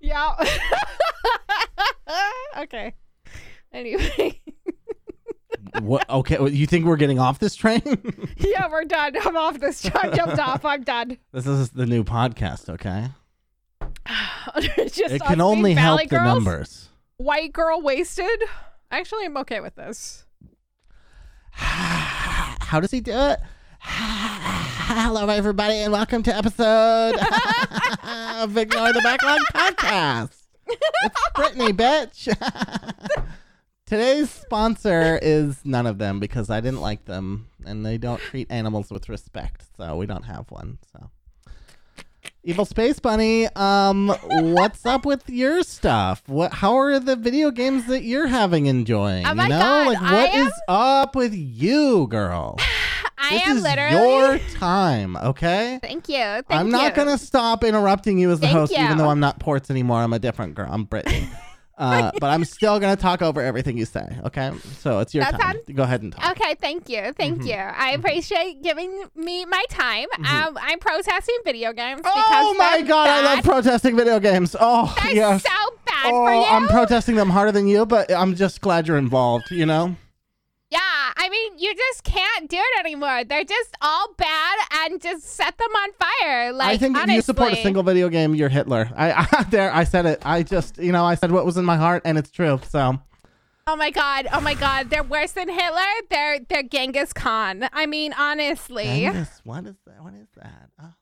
Yeah. okay. Anyway. what? Okay, well, you think we're getting off this train? yeah, we're done. I'm off this truck. Jumped off. I'm done. this is the new podcast. Okay, it can only help Valley the numbers. White girl wasted. Actually, I'm okay with this. How does he do it? Hello, everybody, and welcome to episode of Ignore the Backlog podcast. It's Brittany, bitch. Today's sponsor is none of them because I didn't like them, and they don't treat animals with respect, so we don't have one. So, Evil Space Bunny, um, what's up with your stuff? What? How are the video games that you're having enjoying? Oh my you know, God, like I what am- is up with you, girl? I this am is literally. your time, okay? Thank you. Thank I'm not gonna stop interrupting you as the Thank host, even though I'm not Ports anymore. I'm a different girl. I'm Brittany. uh, but I'm still gonna talk over everything you say, okay? So it's your That time. Go ahead and talk. Okay, thank you, thank Mhm. you. I appreciate giving me my time. Mhm. Um, I'm protesting video games Oh my god, I love protesting video games. Oh They're yes. so bad oh, for you. I'm protesting them harder than you, but I'm just glad you're involved. You know. Yeah, I mean, you just can't do it anymore. They're just all bad, and just set them on fire. Like I think if you support a single video game, you're Hitler. I, I there, I said it. I just, you know, I said what was in my heart, and it's true. So. Oh my god! Oh my god! They're worse than Hitler. They're they're Genghis Khan. I mean, honestly. Genghis, what is that? What is that? Oh,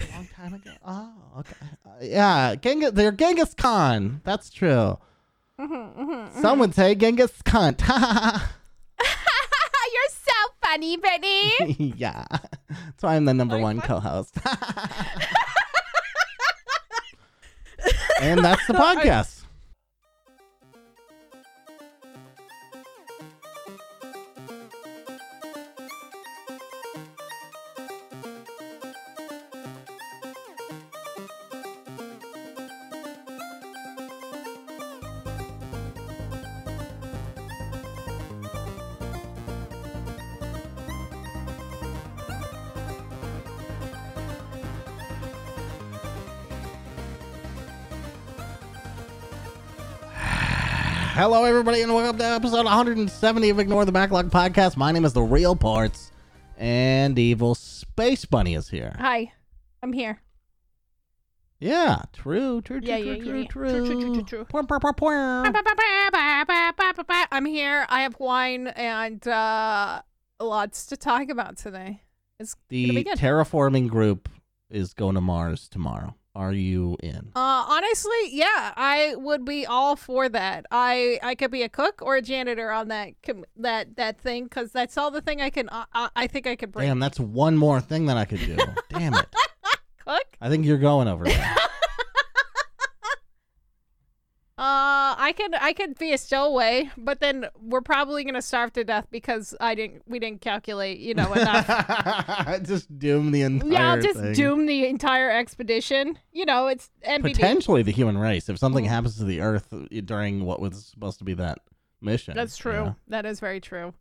a long time ago. Oh, okay. Uh, yeah, Genghis. They're Genghis Khan. That's true. Mhm, mhm, Some would say Genghis Cunt. You're so funny, Brittany. yeah, that's why I'm the number Like one what? co-host. and that's the podcast. Hello, everybody, and welcome to episode 170 of Ignore the Backlog podcast. My name is The Real Parts, and Evil Space Bunny is here. Hi, I'm here. Yeah, true, true, true, Yeah, true, yeah, true, yeah, true. True, true, true. I'm here. I have wine and uh, lots to talk about today. It's gonna be The good. terraforming group is going to Mars tomorrow. Are you in? Uh, honestly, yeah, I would be all for that. I I could be a cook or a janitor on that com- that that thing because that's all the thing I can. Uh, uh, I think I could bring. Damn, that's one more thing that I could do. Damn it. Cook. I think you're going over there. Uh, I could I could be a stowaway, but then we're probably gonna starve to death because I didn't we didn't calculate you know enough. just doom the entire yeah, I'll just thing. doom the entire expedition. You know, it's NBD. Potentially the human race if something happens to the Earth during what was supposed to be that mission. That's true. know? That is very true.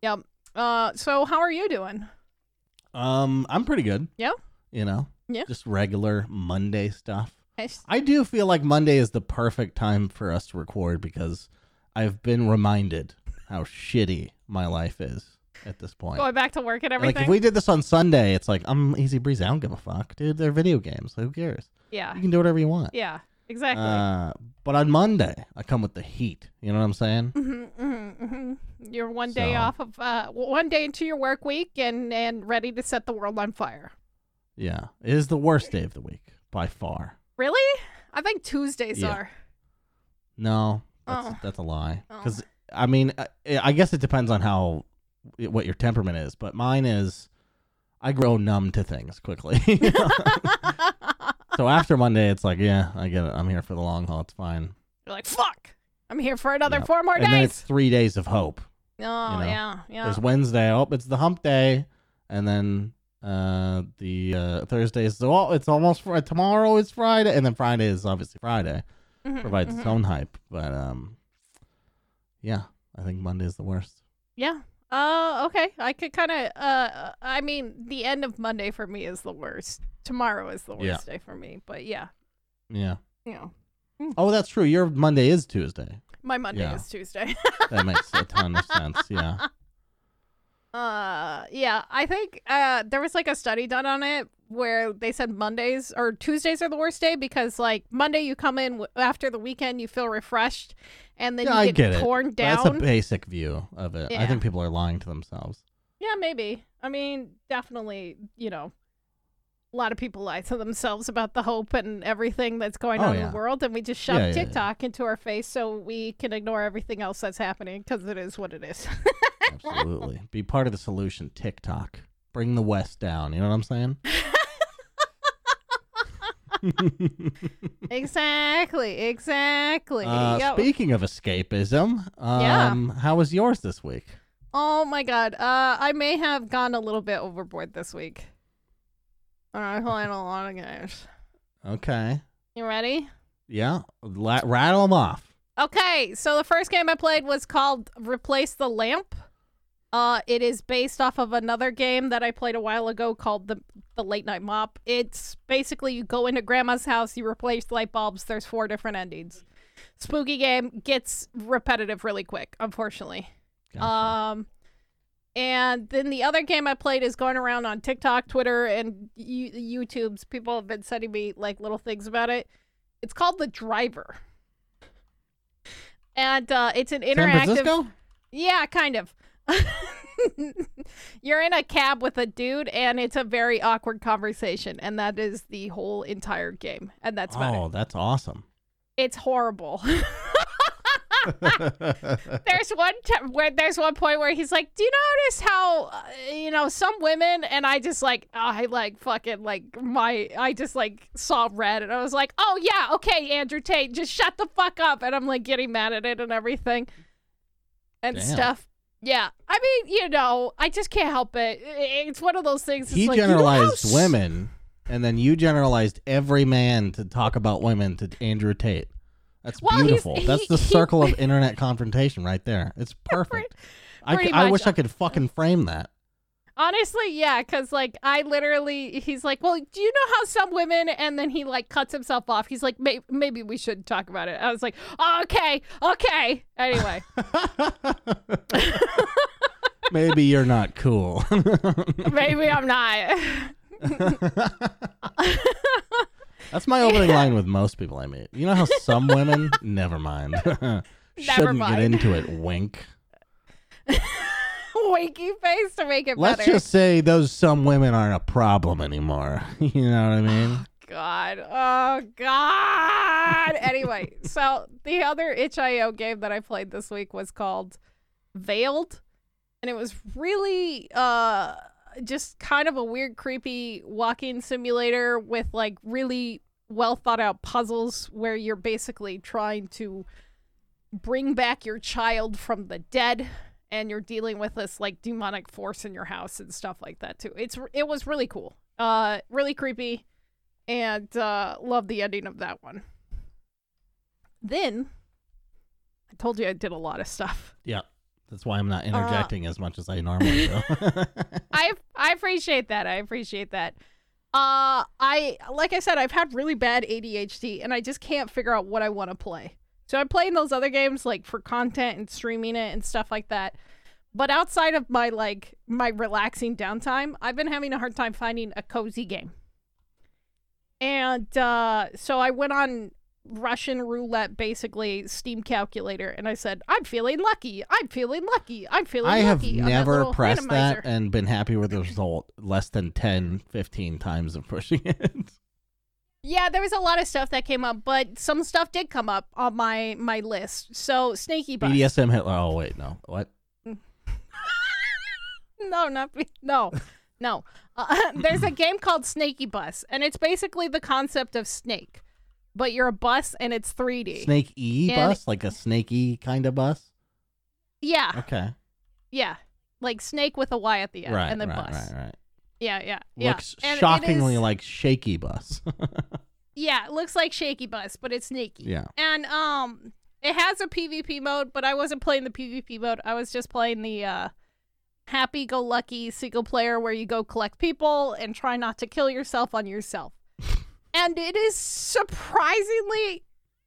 Yep. Uh, so how are you doing? Um, I'm pretty good. Yeah? You know? Yeah. Just regular Monday stuff. I do feel like Monday is the perfect time for us to record because I've been reminded how shitty my life is at this point. Going back to work and Like everything. if we did this on Sunday, it's like I'm easy breezy. I don't give a fuck, dude. They're video games. Who cares? yeah. You can do whatever you want. Yeah. Exactly. Uh, but on Monday, I come with the heat. You know what I'm saying? hmm hmm hmm You're one day So- off of uh, one day into your work week and and ready to set the world on fire. Yeah, it is the worst day of the week by far. Really? I think Tuesdays Yeah. are. No, that's Oh. that's a lie. Oh. Because I mean, uh, I, I guess it depends on how what your temperament is. But mine is, I grow numb to things quickly. so after Monday, it's like, yeah, I get it. I'm here for the long haul. It's fine. You're like, fuck. I'm here for another four more days. and then it's days. three days of hope. Oh know, yeah, yeah. There's Wednesday. Oh, it's the hump day, and then uh the uh Thursday is oh, it's almost Fri tomorrow is Friday, and then Friday is obviously Friday. Mhm, Provides mhm. its own hype, but um, yeah, I think Monday is the worst. Yeah. Uh, okay. I could kind of. Uh, I mean, the end of Monday for me is the worst. Tomorrow is the worst Yeah. day for me. But yeah, Yeah. Yeah. know. Oh, that's true. Your Monday is Tuesday. My Monday Yeah. is Tuesday. That makes a ton of sense. Yeah. Uh, yeah, I think uh there was like a study done on it where they said Mondays or Tuesdays are the worst day because like Monday you come in w- after the weekend you feel refreshed, and then yeah, you get, get it. torn That's a basic view of it. I think people are lying to themselves. yeah, maybe. I mean, definitely. You know, a lot of people lie to themselves about the hope and everything that's going Oh, on in the world, and we just shove Yeah, yeah, yeah. TikTok into our face so we can ignore everything else that's happening because it is what it is. Absolutely. Be part of the solution. TikTok. Bring the West down. You know what I'm saying? exactly. Exactly. Uh, Yep. speaking of escapism, Yeah. um, how was yours this week? Oh my god. Uh I may have gone a little bit overboard this week. I'm playing a lot of games. Okay. You ready? Yeah. La- rattle them off. Okay, so the first game I played was called Replace the Lamp. Uh it is based off of another game that I played a while ago called the the Late Night Mop. It's basically you go into grandma's house, you replace light bulbs, there's four different endings. Spooky game gets repetitive really quick, unfortunately. Gotcha. Um, and then the other game I played is going around on TikTok, Twitter, and you- YouTube's. People have been sending me like little things about it. It's called The Driver, and uh, it's an interactive. Yeah, kind of. You're in a cab with a dude, and it's a very awkward conversation, and that is the whole entire game, and that's about it. Oh, that's awesome. It's horrible. there's one t- where there's one point where he's like, "Do you notice how uh, you know some women?" And I just like I like fucking like my I just like saw red, and I was like, "Oh yeah, okay, Andrew Tate, just shut the fuck up." And I'm like getting mad at it and everything and Damn. stuff. Yeah, I mean, you know, I just can't help it. It's one of those things. he like, you know generalized women, and then you generalized every man to talk about women to Andrew Tate. That's Well, beautiful. That's the he- circle of internet confrontation right there. It's perfect. I, pretty I much. wish I could fucking frame that. Honestly, yeah, because like I literally, he's like, well, do you know how some women, and then he like cuts himself off. He's like, May- maybe we should talk about it. I was like, oh, okay, okay. Anyway, Maybe you're not cool. maybe I'm not. That's my opening line with most people I meet. You know how some women, never mind. Shouldn't mind. get into it. Wink. Winky face to make it Let's better. just say those some women aren't a problem anymore. you know what I mean? God. Oh God. anyway, so the other itch.io game that I played this week was called Veiled, and it was really uh just kind of a weird, creepy walking simulator with like really well thought out puzzles where you're basically trying to bring back your child from the dead and you're dealing with this like demonic force in your house and stuff like that too. It's it was really cool. Uh really creepy and uh love the ending of that one. Then I told you I did a lot of stuff. Yeah. That's why I'm not Uh, interjecting as much as I normally do. I I appreciate that. I appreciate that. Uh I like I said I've had really bad ADHD and I just can't figure out what I want to play. So I'm playing those other games like for content and streaming it and stuff like that. But outside of my like my relaxing downtime, I've been having a hard time finding a cozy game. And uh so I went on Russian roulette basically Steam calculator and I said, I'm feeling lucky. I'm feeling lucky. I'm feeling I have lucky that never little pressed that and been happy with the result less than 10, 15 times of pushing it. Yeah, there was a lot of stuff that came up, but some stuff did come up on my my list. So Snaky Bus. BDSM Hitler. Oh, wait, no. What? No, not be- no, no. Uh, there's a game called Snaky Bus, and it's basically the concept of snake, but you're a bus and it's 3D. Snake E And- bus? Like a snaky kind of bus? Yeah, Okay. yeah, like snake with a Y at the end, right, and then right, bus. right, right. Yeah, yeah, yeah. Looks And shockingly is- like shaky bus. Yeah, it looks like Shaky Bus, but it's snaky. yeah. And um it has a PvP mode, but I wasn't playing the PvP mode. I was just playing the uh happy go lucky single player where you go collect people and try not to kill yourself on yourself. and it is surprisingly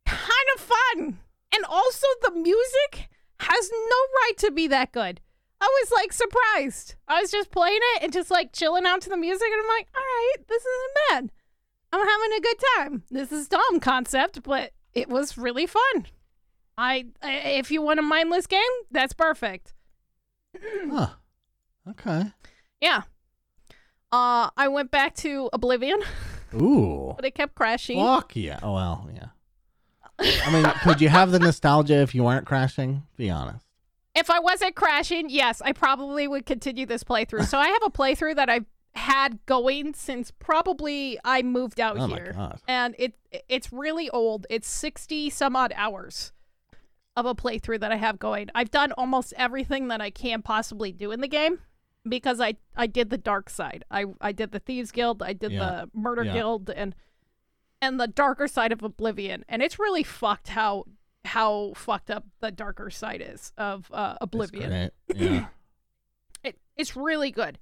kind of fun. And also, the music has no right to be that good. I was like surprised. I was just playing it and just like chilling out to the music, and I'm like, all right, this isn't bad. I'm having a good time. This is dumb concept, but it was really fun. I, I if you want a mindless game, that's perfect. Huh. Okay. Yeah. Uh, I went back to Oblivion, Ooh. but it kept crashing. Fuck yeah. Oh well, yeah. I mean, could you have the nostalgia if you weren't crashing? Be honest. If I wasn't crashing, yes, I probably would continue this playthrough. so I have a playthrough that I've had going since probably I moved out Oh my here. God. And it it's really old. It's 60 some odd hours of a playthrough that I have going. I've done almost everything that I can possibly do in the game because I I did the dark side. I I did the Thieves Guild, I did Yeah. the Murder Yeah. Guild and and the darker side of Oblivion. And it's really fucked how how fucked up the darker side is of uh, Oblivion. Yeah. It, it's really good.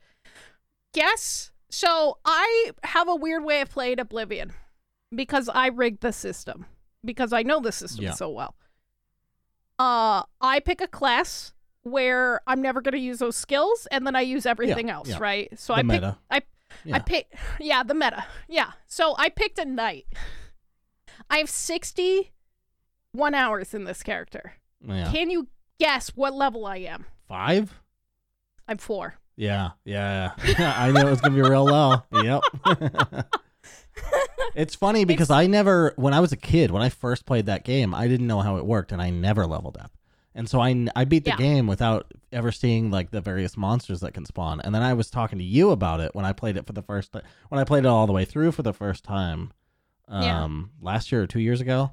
Guess so. I have a weird way of playing Oblivion because I rigged the system because I know the system Yeah. so well. Uh, I pick a class where I'm never going to use those skills, and then I use everything else, yeah. right? So The I pick, meta. I I pick, yeah, the meta, yeah. So I picked a knight. I have sixty one hours in this character. yeah. Can you guess what level I am? Five. I'm four. Yeah, yeah, yeah. I knew it was gonna be real low. Yep. it's funny because I never, when I was a kid, when I first played that game, I didn't know how it worked, and I never leveled up. And so I, I beat the Yeah. game without ever seeing like the various monsters that can spawn. And then I was talking to you about it when I played it for the first time. When I played it all the way through for the first time, Yeah. um, last year or two years ago.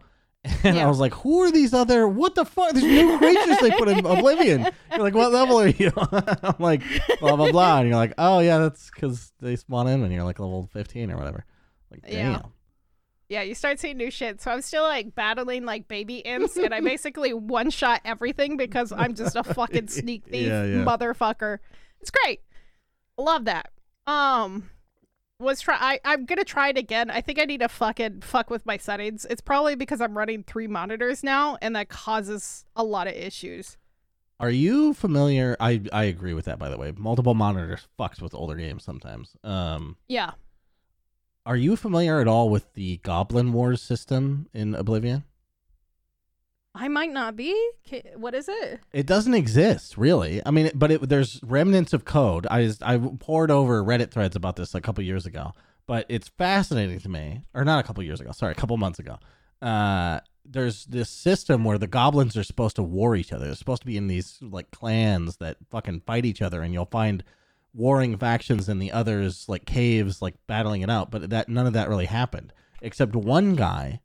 And I was like, "Who are these other? What the fuck? These new creatures they put in Oblivion." You're like, "What level are you?" I'm like, "Blah blah blah," and you're like, "Oh yeah, that's because they spawn in when you're like level 15 or whatever." Like, damn. Yeah. Yeah, you start seeing new shit. So I'm still like battling like baby imps, and I basically one shot everything because I'm just a fucking sneak thief Yeah, yeah. motherfucker. It's great. Love that. Um, was try. I I'm gonna try it again. I think I need to fucking fuck with my settings. It's probably because I'm running three monitors now, and that causes a lot of issues. Are you familiar? I I agree with that. By the way, multiple monitors fucks with older games sometimes. Um, Yeah. are you familiar at all with the Goblin Wars system in Oblivion? I might not be. What is it? It doesn't exist, really. I mean, but it, there's remnants of code. I just, I poured over Reddit threads about this a couple years ago, but it's fascinating to me. Or not a couple years ago. Sorry, a couple months ago. Uh, there's this system where the goblins are supposed to war each other. They're supposed to be in these like clans that fucking fight each other, and you'll find warring factions in the others like caves, like battling it out. But that none of that really happened, except one guy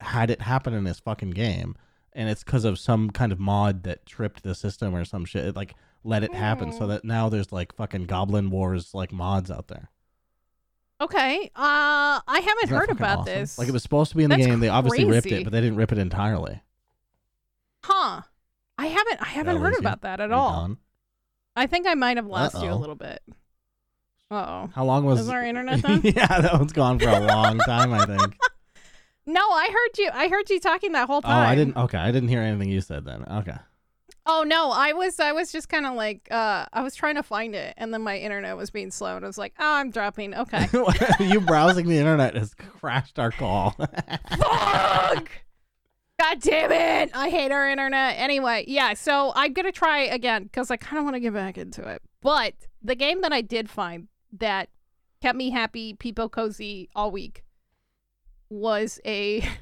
had it happen in his fucking game and it's because of some kind of mod that tripped the system or some shit. It like let it happen, so Mm. that now there's like fucking Goblin Wars like mods out there. Okay. Uh, I haven't Isn't that heard fucking about awesome? this. Like it was supposed to be in the That's game. They obviously ripped crazy. it, but they didn't rip it entirely. Huh. I haven't I haven't heard you. about that at all. gone. I think I might have lost you a Uh-oh. little bit. Oh. How long was Is our internet done? yeah, that one's gone for a long time. I think. No, I heard you I heard you talking that whole time. Oh. I didn't. Okay, I didn't hear anything you said then. Okay. Oh no, I was I was just kind of like uh I was trying to find it and then my internet was being slow and I was like, "Oh, I'm dropping." Okay. you browsing the internet has crashed our call. Fuck! God damn it! I hate our internet. Anyway, yeah, so I'm gonna try again because I kind of want to get back into it. But the game that I did find that kept me happy, people cozy all week was a.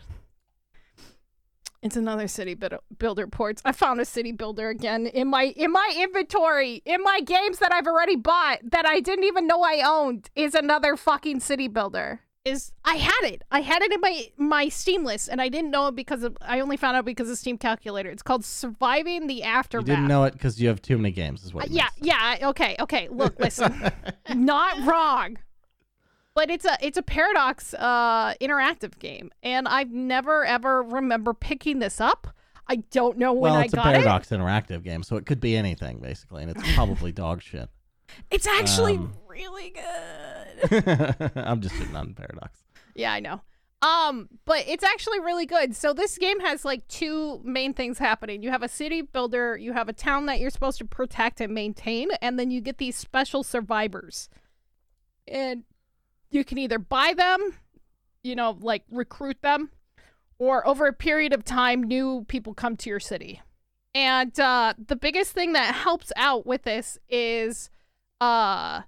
It's another city buil- builder ports. I found a city builder again in my in my inventory in my games that I've already bought that I didn't even know I owned is another fucking city builder. Is I had it. I had it in my my Steam list and I didn't know it because of I only found out because of Steam Calculator. It's called Surviving the Aftermath. you didn't know it because you have too many games. Is Uh, what? it yeah, yeah. Okay, okay. Look, listen. Not wrong. But it's a it's a paradox uh interactive game and I've never ever remember picking this up. I don't know when well, I got it. Well, it's a Paradox interactive game, so it could be anything basically, and it's probably dog shit. It's actually Um, really good. I'm just shitting on Paradox. Yeah, I know. Um, but it's actually really good. So this game has like two main things happening. You have a city builder, you have a town that you're supposed to protect and maintain, and then you get these special survivors. And you can either buy them, you know, like recruit them, or over a period of time new people come to your city. And uh the biggest thing that helps out with this is uh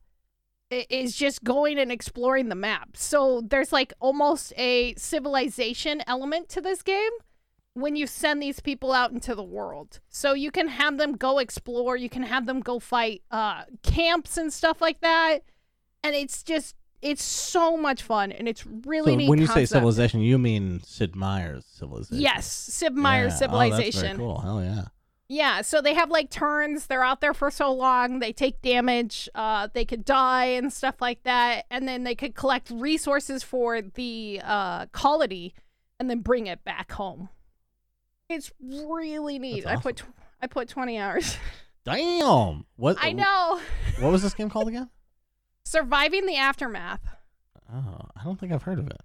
is just going and exploring the map. So there's like almost a civilization element to this game when you send these people out into the world. So you can have them go explore, you can have them go fight uh camps and stuff like that. And it's just it's so much fun and it's really so neat when you say civilization, you mean Sid Meier's civilization. Yes, Sid Meier's Yeah. civilization. Oh, that's very cool. Hell yeah. Yeah, so they have like turns. They're out there for so long. They take damage. Uh, they could die and stuff like that, and then they could collect resources for the uh, colony, and then bring it back home. It's really neat. That's I put tw- I put twenty hours. Damn. What? I know. What was this game called again? Surviving the aftermath. Oh, I don't think I've heard of it.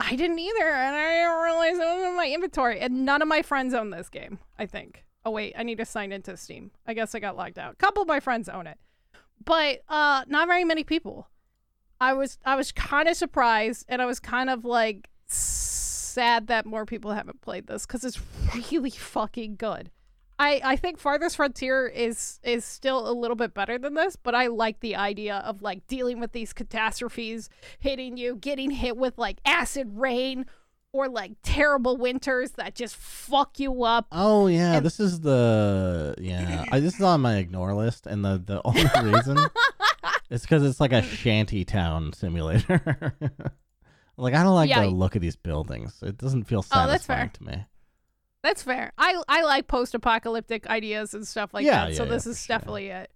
I didn't either, and I didn't realize it was in my inventory. And none of my friends own this game. I think. Oh wait, I need to sign into Steam. I guess I got logged out. A couple of my friends own it, but uh, not very many people. I was I was kind of surprised, and I was kind of like sad that more people haven't played this because it's really fucking good. I, I think Farthest Frontier is is still a little bit better than this, but I like the idea of like dealing with these catastrophes hitting you, getting hit with like acid rain or like terrible winters that just fuck you up. Oh yeah, And- this is the yeah. I, this is on my ignore list, and the the only reason is because it's like a shanty town simulator. like I don't like Yeah. the look of these buildings. It doesn't feel Oh, satisfying fair. to me. That's fair. I I like post-apocalyptic ideas and stuff like Yeah, that. so yeah, this yeah, is for sure. definitely it.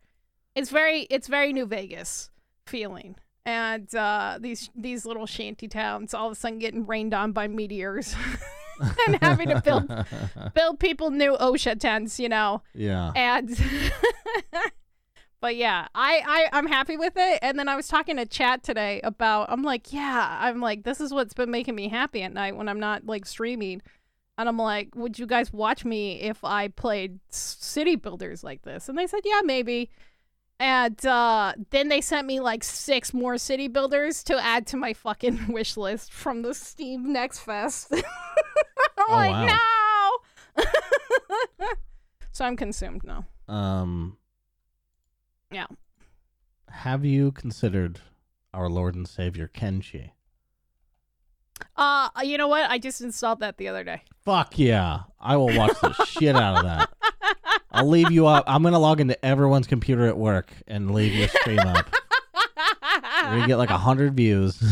It's very it's very New Vegas feeling. And uh, these these little shanty towns all of a sudden getting rained on by meteors and having to build build people new OSHA tents, you know. yeah. And but yeah, I, I I'm happy with it. And then I was talking to chat today about I'm like, yeah, I'm like, this is what's been making me happy at night when I'm not like streaming. And I'm like, would you guys watch me if I played city builders like this? And they said, yeah, maybe. And uh, then they sent me like six more city builders to add to my fucking wish list from the Steam Next Fest. I'm Oh, like, no. so I'm consumed now. Um. Yeah. Have you considered our Lord and Savior Kenshi? Uh, you know what? I just installed that the other day. Fuck yeah! I will watch the shit out of that. I'll leave you up. I'm gonna log into everyone's computer at work and leave your stream up. You're gonna get like a hundred views.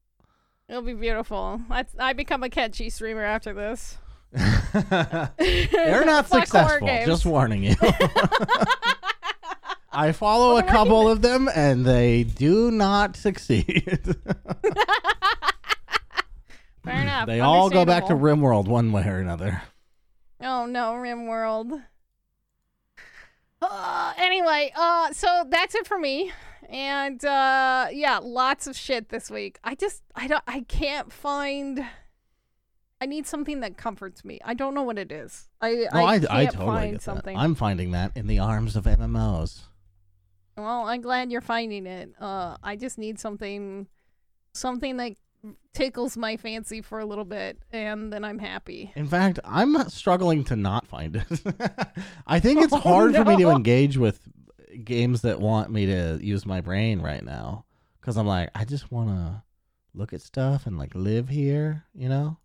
It'll be beautiful. I, I become a Kenshi streamer after this. They're not Fuck successful. Just warning you. I follow Well, a couple of them, and they do not succeed. Fair enough. they all go back to. RimWorld one way or another. Oh no, RimWorld. Uh, anyway, uh, so that's it for me. And uh, yeah, lots of shit this week. I just, I don't, I can't find. I need something that comforts me. I don't know what it is. I, No, I, I, I, can't totally find get something. that. I'm finding that in the arms of MMOs. Well, I'm glad you're finding it. Uh, I just need something, something that tickles my fancy for a little bit, and then I'm happy. In fact, I'm struggling to not find it. I think it's Oh, hard for me to engage with games that want me to use my brain right now because I'm like, I just want to look at stuff and like live here, you know?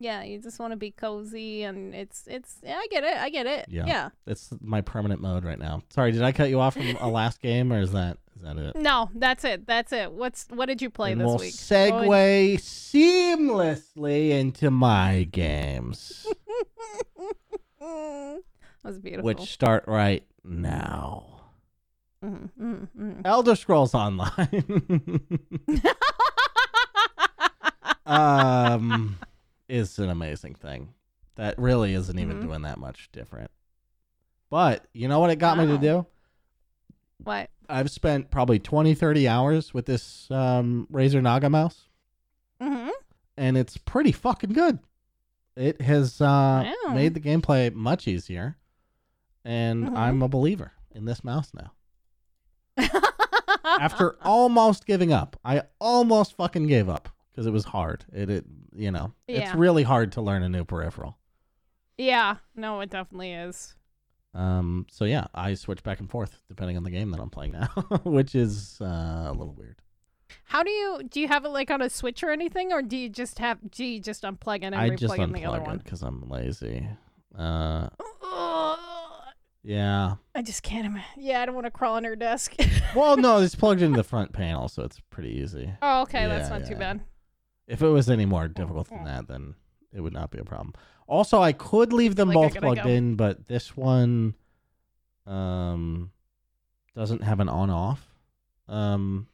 Yeah, you just want to be cozy, and it's it's. Yeah, I get it. I get it. Yeah. yeah. It's my permanent mode right now. Sorry, did I cut you off from a last game or is that is that it? No, that's it. That's it. What's what did you play and this we'll week? segue seamlessly into my games, that was beautiful. which start right now. Mhm, mhm, mhm. Elder Scrolls Online. um, is an amazing thing. That really isn't even Mhm. doing that much different. But you know what it got me to do? what? I've spent probably 20, 30 hours with this um, Razer Naga mouse. hmm and it's pretty fucking good. It has uh, Wow. made the gameplay much easier, and Mhm. I'm a believer in this mouse now. After almost giving up, I almost fucking gave up because it was hard. It, it, you know, it's really hard to learn a new peripheral. yeah, no, it definitely is. Um, so yeah, I switch back and forth depending on the game that I'm playing now, which is uh, a little weird. How do you do? You have it like on a switch or anything, or do you just have? Do you just unplug it and I just in the other unplug one? because I'm lazy. Uh, yeah. I just can't. Ima- yeah, I don't want to crawl under her desk. Well, no, it's plugged into the front panel, so it's pretty easy. oh, okay, that's Yeah, not too yeah. bad. If it was any more difficult than that, then it would not be a problem. Also, I could leave them Like both plugged go. in, but this one um doesn't have an on off um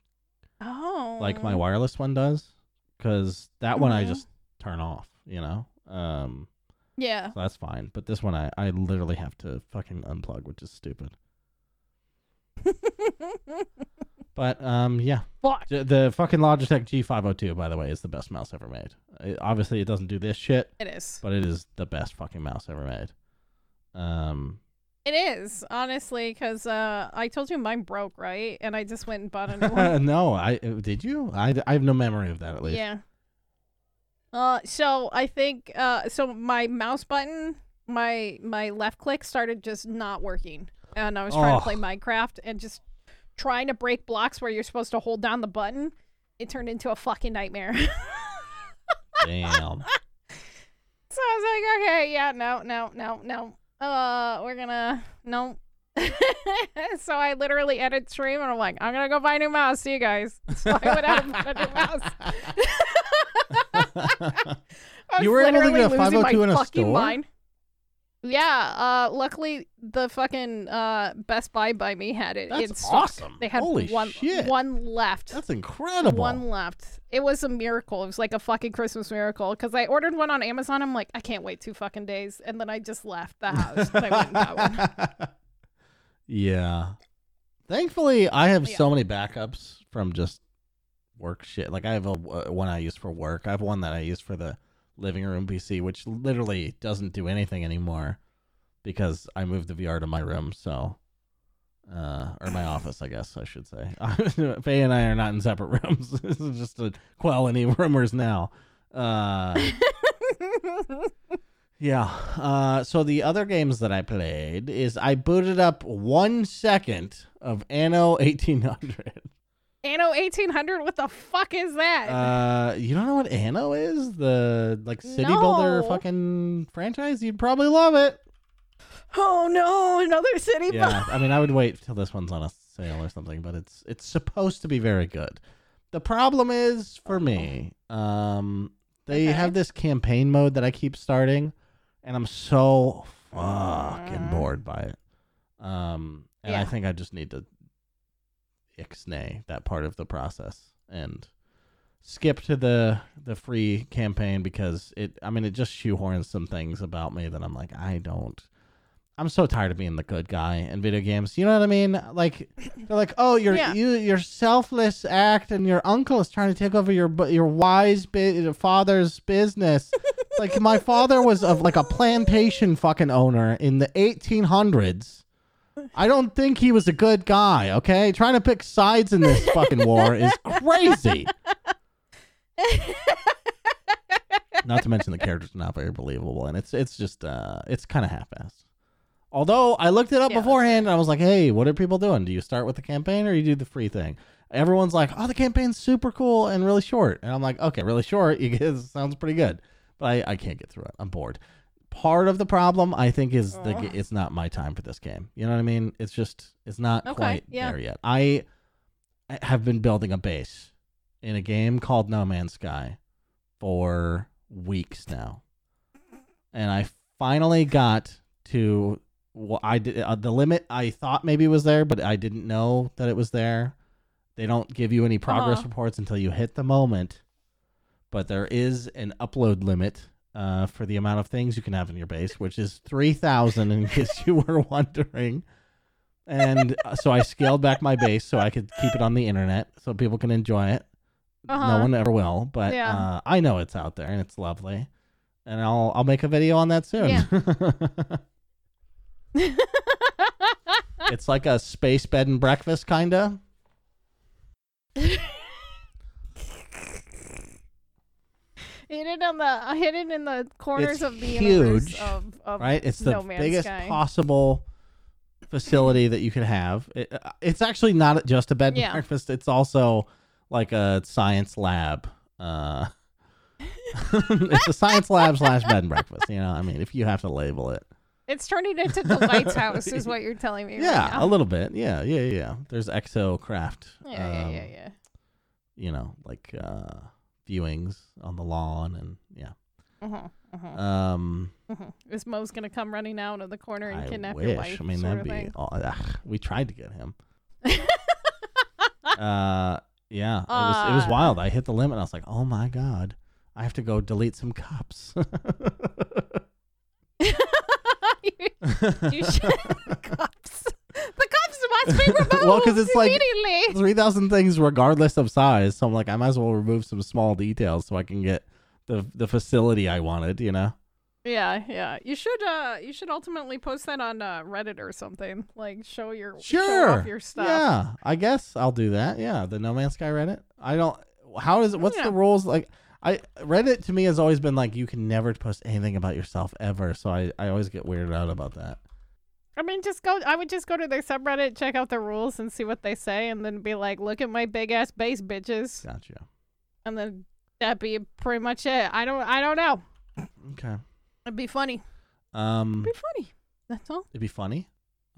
Oh, like my wireless one does cuz that one I Mhm. just turn off, you know. Um Yeah. so that's fine, but this one I I literally have to fucking unplug, which is stupid. But um yeah, Fuck. The fucking Logitech G502 by the way is the best mouse ever made. It, obviously it doesn't do this shit, It is. but it is the best fucking mouse ever made. Um, It is honestly because uh, I told you mine broke, right? And I just went and bought a new one. no, I uh, did you? I, I have no memory of that at least. Yeah. Uh, so I think uh, so my mouse button, my my left click started just not working, and I was trying Oh. to play Minecraft and just trying to break blocks where you're supposed to hold down the button. It turned into a fucking nightmare. Damn. So I was like, okay, yeah, no, no, no, no. Uh, we're gonna no. so I literally ended stream and I'm like, I'm gonna go buy a new mouse. See you guys. So I went out and bought a new mouse. You were able to literally get a losing 502 my in a fucking store? mind. Yeah, uh, luckily the fucking uh Best Buy by me had it That's stock. awesome. They had Holy one shit. one left. That's incredible. One left. It was a miracle. It was like a fucking Christmas miracle because I ordered one on Amazon. I'm like, I can't wait two fucking days, and then I just left the house. I went and got one. yeah. Thankfully, I have Yeah. so many backups from just work shit. Like I have a uh, one I use for work. I have one that I use for the living room PC, which literally doesn't do anything anymore because I moved the VR to my room. So, uh, or my office, I guess I should say. Faye and I are not in separate rooms. this is just to quell any rumors now. Uh, yeah. Uh, so the other games that I played is I booted up one second of Anno 1800. Anno 1800. What the fuck is that? Uh, you don't know what Anno is? The like city builder fucking franchise? You'd probably love it. oh no, another city. Yeah, I mean, I would wait till this one's on a sale or something, but it's it's supposed to be very good. The problem is for me, um, they Okay. have this campaign mode that I keep starting, and I'm so fucking Mm. bored by it. Um, and I think I just need to ixnay that part of the process and skip to the the free campaign because it I mean it just shoehorns some things about me that I'm like I don't I'm so tired of being the good guy in video games. You know what I mean? Like they're like, "Oh, your Yeah. you your selfless act and your uncle is trying to take over your your wise bi- father's business." like my father was of like a plantation fucking owner in the 1800s. I don't think he was a good guy, okay? Trying to pick sides in this fucking war is crazy. Not to mention the character's are not very believable, and it's it's just uh it's kind of half-assed. Although I looked it up Yeah. beforehand, and I was like, "Hey, what are people doing? Do you start with the campaign or you do the free thing?" Everyone's like, "Oh, the campaign's super cool and really short," and I'm like, "Okay, really short. You guys sounds pretty good." But I, I can't get through it. I'm bored. Part of the problem, I think, is the it's not my time for this game. You know what I mean? It's just it's not Okay, quite yeah. there yet. I I have been building a base in a game called No Man's Sky for weeks now, and I finally got to what I did. Uh, the limit I thought maybe was there, but I didn't know that it was there. They don't give you any progress Uh-huh. reports until you hit the moment, but there is an upload limit uh, for the amount of things you can have in your base, which is three thousand. In case you were wondering. And uh, so I scaled back my base so I could keep it on the internet so people can enjoy it. Uh-huh. No one ever will, but Yeah. uh, I know it's out there and it's lovely, and I'll I'll make a video on that soon. Yeah. it's like a space bed and breakfast kinda. hidden on the hidden in the corners It's of the huge, of, of right? It's the No biggest Sky. possible facility that you could have. It, uh, it's actually not just a bed and Yeah. breakfast. It's also like a science lab. Uh, it's a science lab slash bed and breakfast. You know, I mean, if you have to label it, It's turning into Delight's house, is what you're telling me. yeah, right a little bit. Yeah, yeah, yeah. There's Exo Craft. yeah, um, yeah, yeah. You know, like uh, viewings on the lawn, and yeah. Uh-huh, uh-huh, Um, uh-huh. Is Mo's gonna come running out of the corner and I kidnap wish. your wife? I mean, that'd be. All, ugh, we tried to get him. uh, yeah, it was it was wild. I hit the limit. I was like, oh my god, I have to go delete some cups. you, you should cups. The cups must be removed Well, 'cause it's like- Three thousand things, regardless of size. So I'm like, I might as well remove some small details so I can get the the facility I wanted. You know. Yeah, yeah. You should uh you should ultimately post that on uh, Reddit or something. Like show your show Sure. off your stuff. Yeah, I guess I'll do that. Yeah, the No Man's Sky Reddit. I don't. How is it? What's Yeah. the rules? Like, I Reddit to me has always been like you can never post anything about yourself ever. So I I always get weirded out about that. I mean just go I would just go to their subreddit, check out the rules and see what they say and then be like, look at my big ass base bitches Gotcha. and then that'd be pretty much it. I don't I don't know. Okay. It'd be funny. Um, It'd be funny. That's all. it'd be funny.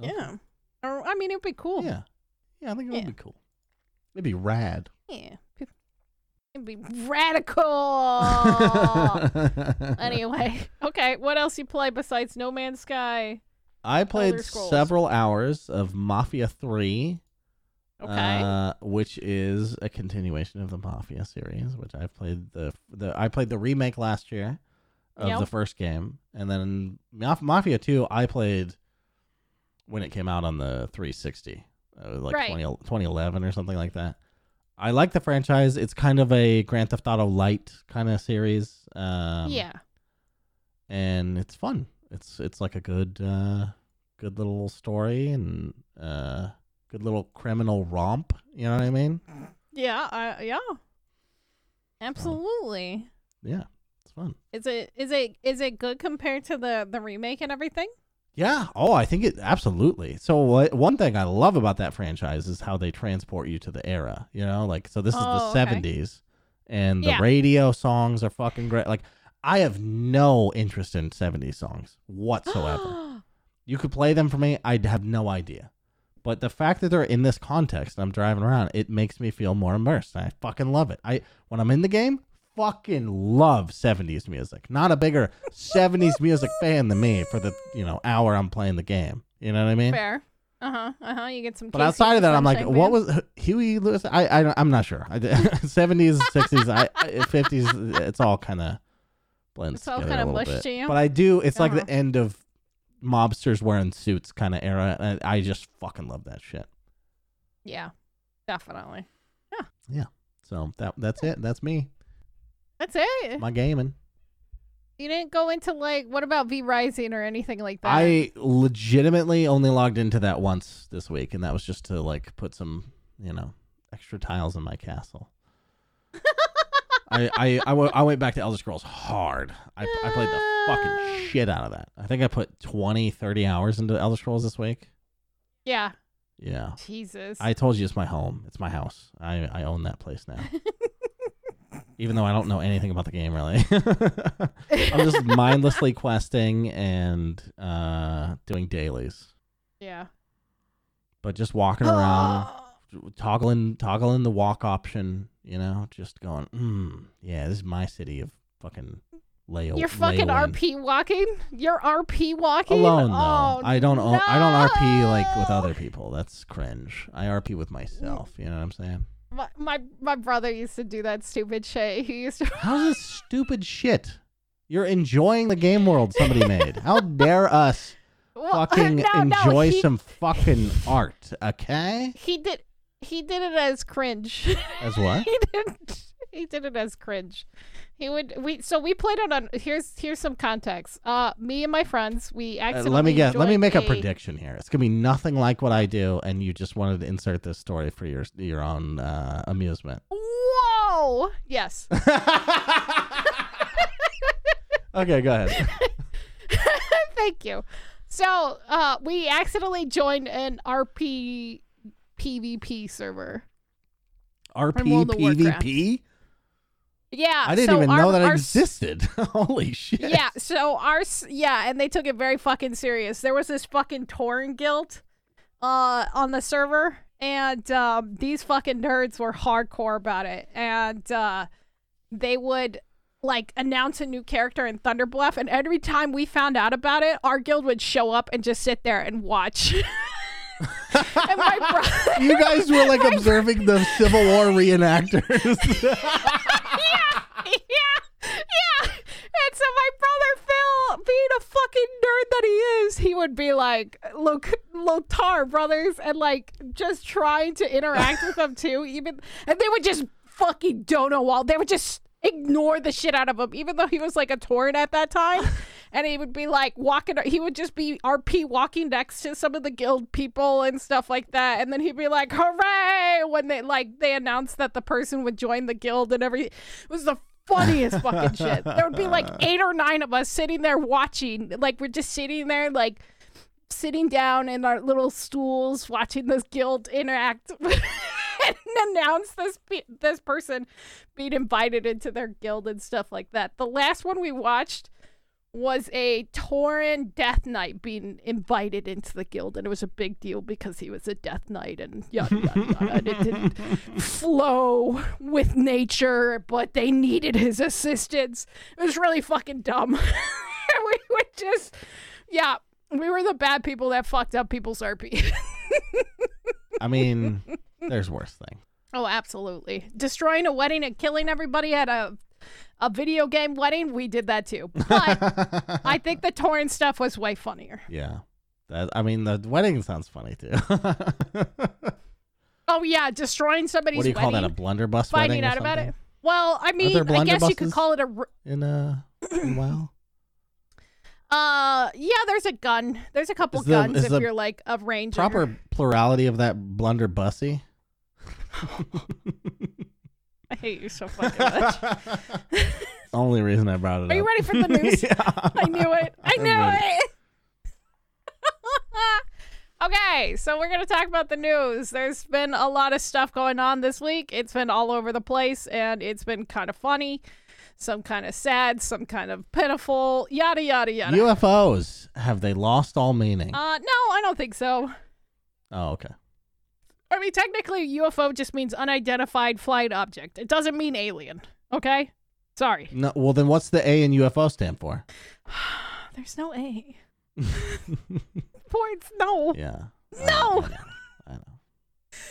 Okay. Yeah. Or I mean it'd be cool. Yeah. Yeah, I think it would Yeah. be cool. It'd be rad. Yeah. It'd be radical. anyway, okay. What else you play besides No Man's Sky? I played several hours of Mafia 3, Okay. uh, which is a continuation of the Mafia series, which I played the the I played the remake last year of Yep. the first game, and then Maf- Mafia 2 I played when it came out on the 360, uh, like Right. 20, 2011 or something like that. I like the franchise. It's kind of a Grand Theft Auto light kind of series. Um, yeah. and it's fun. It's it's like a good uh good little story and uh good little criminal romp, you know what I mean? Yeah. I, yeah. Absolutely. Yeah. It's fun. Is it is it is it good compared to the the remake and everything? Yeah. Oh, I think it absolutely. So what one thing I love about that franchise is how they transport you to the era, you know? Like so this is Oh, the okay. 70s and the Yeah. radio songs are fucking great. Like I have no interest in 70s songs whatsoever. You could play them for me, I'd have no idea. But the fact that they're in this context I'm driving around, it makes me feel more immersed. I fucking love it. I when I'm in the game, fucking love 70s music. Not a bigger 70s music fan than me for the, you know, hour I'm playing the game. You know what I mean? Fair. Uh huh. Uh huh. You get some. But outside of that, I'm like, Sunshine what was Huey Lewis? I, I I'm not sure. I, 70s, 60s, I, I- 50s, it's all kind of blends It's all together kinda a mush bit. to you? But I do. It's like Uh-huh. the end of mobsters wearing suits kind of era, and I just fucking love that shit. Yeah. Definitely. Yeah. Yeah. So that that's it. That's me. That's it. My gaming. You didn't go into like what about V Rising or anything like that? I legitimately only logged into that once this week, and that was just to like put some, you know, extra tiles in my castle. I, I, I, w- I went back to Elder Scrolls hard. I, I played the fucking shit out of that. I think I put 20, 30 hours into Elder Scrolls this week. Yeah. Yeah. Jesus. I told you it's my home. It's my house. I, I own that place now. Even though I don't know anything about the game really. I'm just mindlessly questing and uh, doing dailies. yeah. But just walking around, toggling toggling the walk option, you know, just going, mm, yeah, this is my city of fucking lay You're fucking Leyland." RP walking. You're RP walking alone though. Oh, I don't own, I don't RP like with other people. That's cringe. I RP with myself. You know what I'm saying? My, my my brother used to do that stupid shit. He used to. How's this stupid shit? You're enjoying the game world somebody made. How dare us Well, fucking no, no, enjoy he, some fucking art, okay? He did. He did it as cringe. As what? he didn't. he did it as cringe. He would we so we played it on here's here's some context. Uh me and my friends, we Uh, accidentally let me get. Let me make a prediction here. It's gonna be nothing like what I do, and you just wanted to insert this story for your your own uh, amusement. Whoa! Yes. okay, go ahead. Thank you. So, uh we accidentally joined an RP PvP server. RP World of Warcraft. PvP. Yeah, I didn't so even our- know that our existed. Holy shit. Yeah, so our yeah, and they took it very fucking serious. There was this fucking Tauren guild uh on the server and um these fucking nerds were hardcore about it and uh they would like announce a new character in Thunder Bluff and every time we found out about it, our guild would show up and just sit there and watch. and my brother You guys were like observing the Civil War reenactors. yeah, yeah. Yeah. And so my brother Phil, being a fucking nerd that he is, he would be like, "Look, Lok'tar brothers," and like just trying to interact with them too. Even and they would just fucking don't know all. They would just ignore the shit out of him, even though he was like a Tauren at that time. And he would be like walking, he would just be RP walking next to some of the guild people and stuff like that. And then he'd be like, hooray! When they like, they announced that the person would join the guild and every, it was the funniest fucking shit. There would be like eight or nine of us sitting there watching, like, we're just sitting there, like, sitting down in our little stools watching this guild interact and announce this pe- this person being invited into their guild and stuff like that. The last one we watched was a Tauren Death Knight being invited into the guild, and it was a big deal because he was a Death Knight and yada yada yada. and it didn't flow with nature, but they needed his assistance. It was really fucking dumb. we would just, yeah, we were the bad people that fucked up people's RP. I mean, there's worse things. oh, absolutely. Destroying a wedding and killing everybody at a a video game wedding, we did that too. But I think the Tauren stuff was way funnier. yeah. That, I mean, the wedding sounds funny too. Oh yeah, destroying somebody's what do you call that? A wedding, blunderbuss finding wedding or out about something? it. Well, I mean, I guess you could blunderbusses? call it a. r- In a. well, Uh, yeah, there's a gun. There's a couple Is the- guns is if the you're like of range. proper plurality of that blunderbussy. I hate you so fucking much. Only reason I brought it up. Are you ready for the news? Yeah. I knew it. I I'm knew ready. it. okay, so we're going to talk about the news. There's been a lot of stuff going on this week. It's been all over the place and it's been kind of funny, some kind of sad, some kind of pitiful, yada, yada, yada. UFOs have they lost all meaning? uh, no, I don't think so. oh, okay. I mean, technically, UFO just means unidentified flying object. It doesn't mean alien, okay? Sorry. No, well then, what's the A in UFO stand for? There's no A. Points, no. Yeah. No! I know. I know.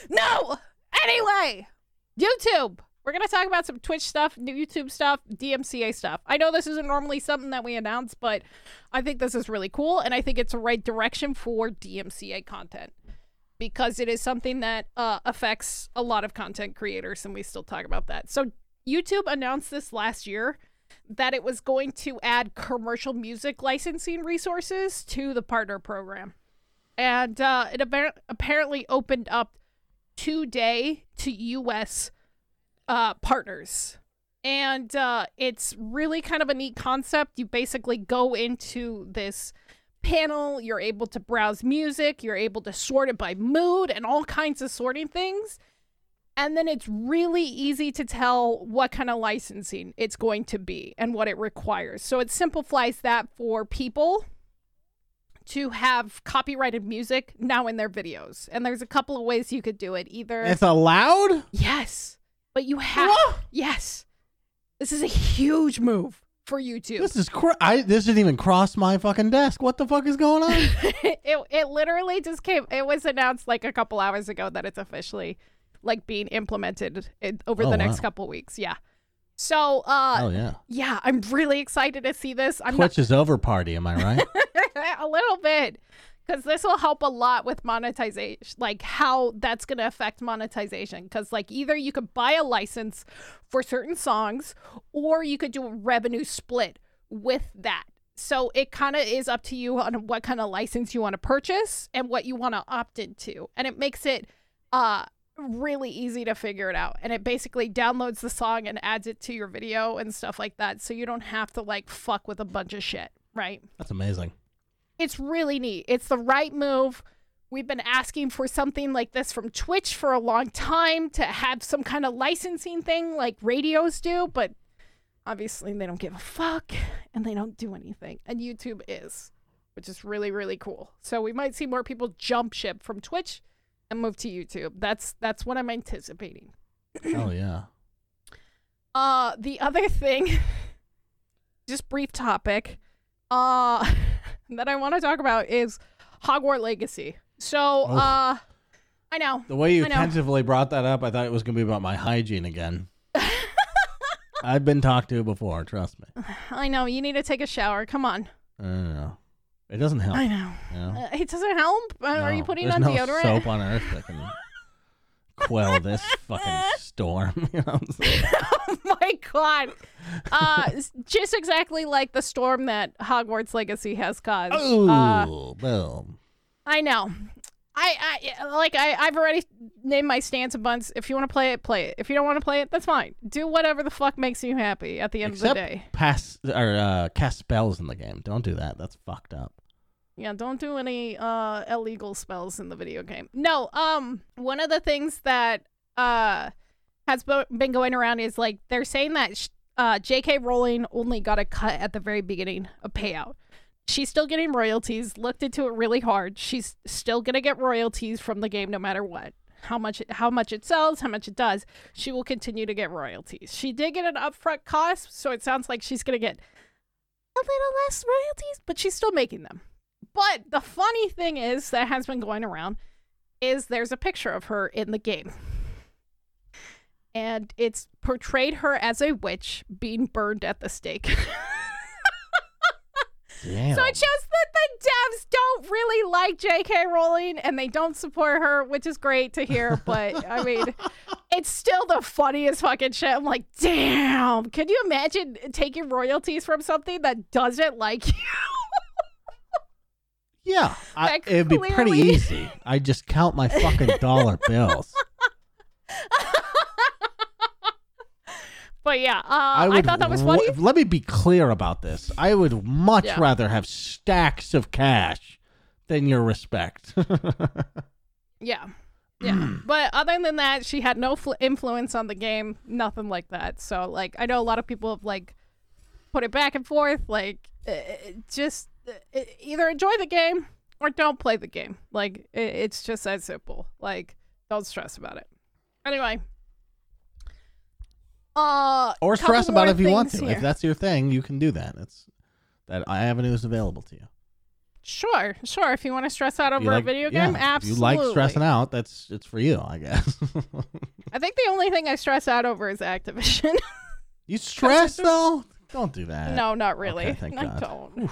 No. Anyway, YouTube. We're gonna talk about some Twitch stuff, new YouTube stuff, DMCA stuff. I know this isn't normally something that we announce, but I think this is really cool, and I think it's the right direction for DMCA content because it is something that uh, affects a lot of content creators, and we still talk about that. So YouTube announced this last year that it was going to add commercial music licensing resources to the partner program, and uh, it appa- apparently opened up today to U.S. Uh, partners. And uh, it's really kind of a neat concept. You basically go into this panel, you're able to browse music, you're able to sort it by mood and all kinds of sorting things. And then it's really easy to tell what kind of licensing it's going to be and what it requires. So it simplifies that for people to have copyrighted music now in their videos. And there's a couple of ways you could do it. Either It's allowed. yes, but you have What? yes. This is a huge move for YouTube. This is cr- I. This didn't even cross my fucking desk. What the fuck is going on? it it literally just came. It was announced like a couple hours ago that it's officially like being implemented in, over Oh, the next wow. couple weeks. Yeah. So uh oh yeah. yeah, I'm really excited to see this. I'm Twitch is over party. Am I right? a little bit because this will help a lot with monetization, like how that's going to affect monetization. Because, like, either you could buy a license for certain songs or you could do a revenue split with that. So it kind of is up to you on what kind of license you want to purchase and what you want to opt into. And it makes it uh really easy to figure it out. And it basically downloads the song and adds it to your video and stuff like that. So you don't have to like fuck with a bunch of shit, right? That's amazing. It's really neat. It's the right move. We've been asking for something like this from Twitch for a long time to have some kind of licensing thing like radios do, but obviously they don't give a fuck and they don't do anything. And YouTube is, which is really really cool. So we might see more people jump ship from Twitch and move to YouTube. That's that's what I'm anticipating. Oh yeah. Uh the other thing just brief topic uh that I want to talk about is Hogwarts Legacy. So Oof. uh I know. The way you tentatively brought that up, I thought it was going to be about my hygiene again. I've been talked to before. Trust me. I know you need to take a shower. Come on. I don't know. It doesn't help. I know. You know? Uh, it doesn't help. Uh, Are you putting on no deodorant? soap on earth that can quell this fucking storm. You know I'm saying? oh my god. Uh just exactly like the storm that Hogwarts Legacy has caused. Oh, Uh, boom. I know. I, I like I, I've already named my stance a bunch. If you want to play it, play it. If you don't want to play it, that's fine. Do whatever the fuck makes you happy at the end Except of the day. pass or uh, cast spells in the game. Don't do that. That's fucked up. Yeah, don't do any uh illegal spells in the video game. No, um one of the things that uh has been going around is like they're saying that sh- uh JK Rowling only got a cut at the very beginning of payout. She's still getting royalties. Looked into it really hard. She's still going to get royalties from the game no matter what. How much how much it sells, how much it does. She will continue to get royalties. She did get an upfront cost, so it sounds like she's going to get a little less royalties, but she's still making them. But the funny thing is that has been going around is there's a picture of her in the game. And it's portrayed her as a witch being burned at the stake. Damn. so it shows that the devs don't really like JK Rowling and they don't support her, which is great to hear. But I mean, it's still the funniest fucking shit. I'm like, damn, can you imagine taking royalties from something that doesn't like you? Yeah, I, it'd be pretty clearly- easy. I just count my fucking dollar bills. But yeah, uh, I I, would. thought that was w- funny. Let me be clear about this. I would much Yeah. rather have stacks of cash than your respect. Yeah. Yeah. but other than that, she had no fl- influence on the game, nothing like that. So, like, I know a lot of people have, like, put it back and forth. Like, uh, just either enjoy the game or don't play the game. Like, it, it's just that simple. Like, don't stress about it. Anyway. Uh, or stress about it if you want to. here. If that's your thing, you can do that. It's that avenue is available to you. Sure, sure. If you want to stress out over you a like- video yeah, game, if absolutely. you like stressing out, that's it's for you, I guess. I think the only thing I stress out over is Activision. you stress though? Don't do that. no, not really. Okay, thank I God. don't.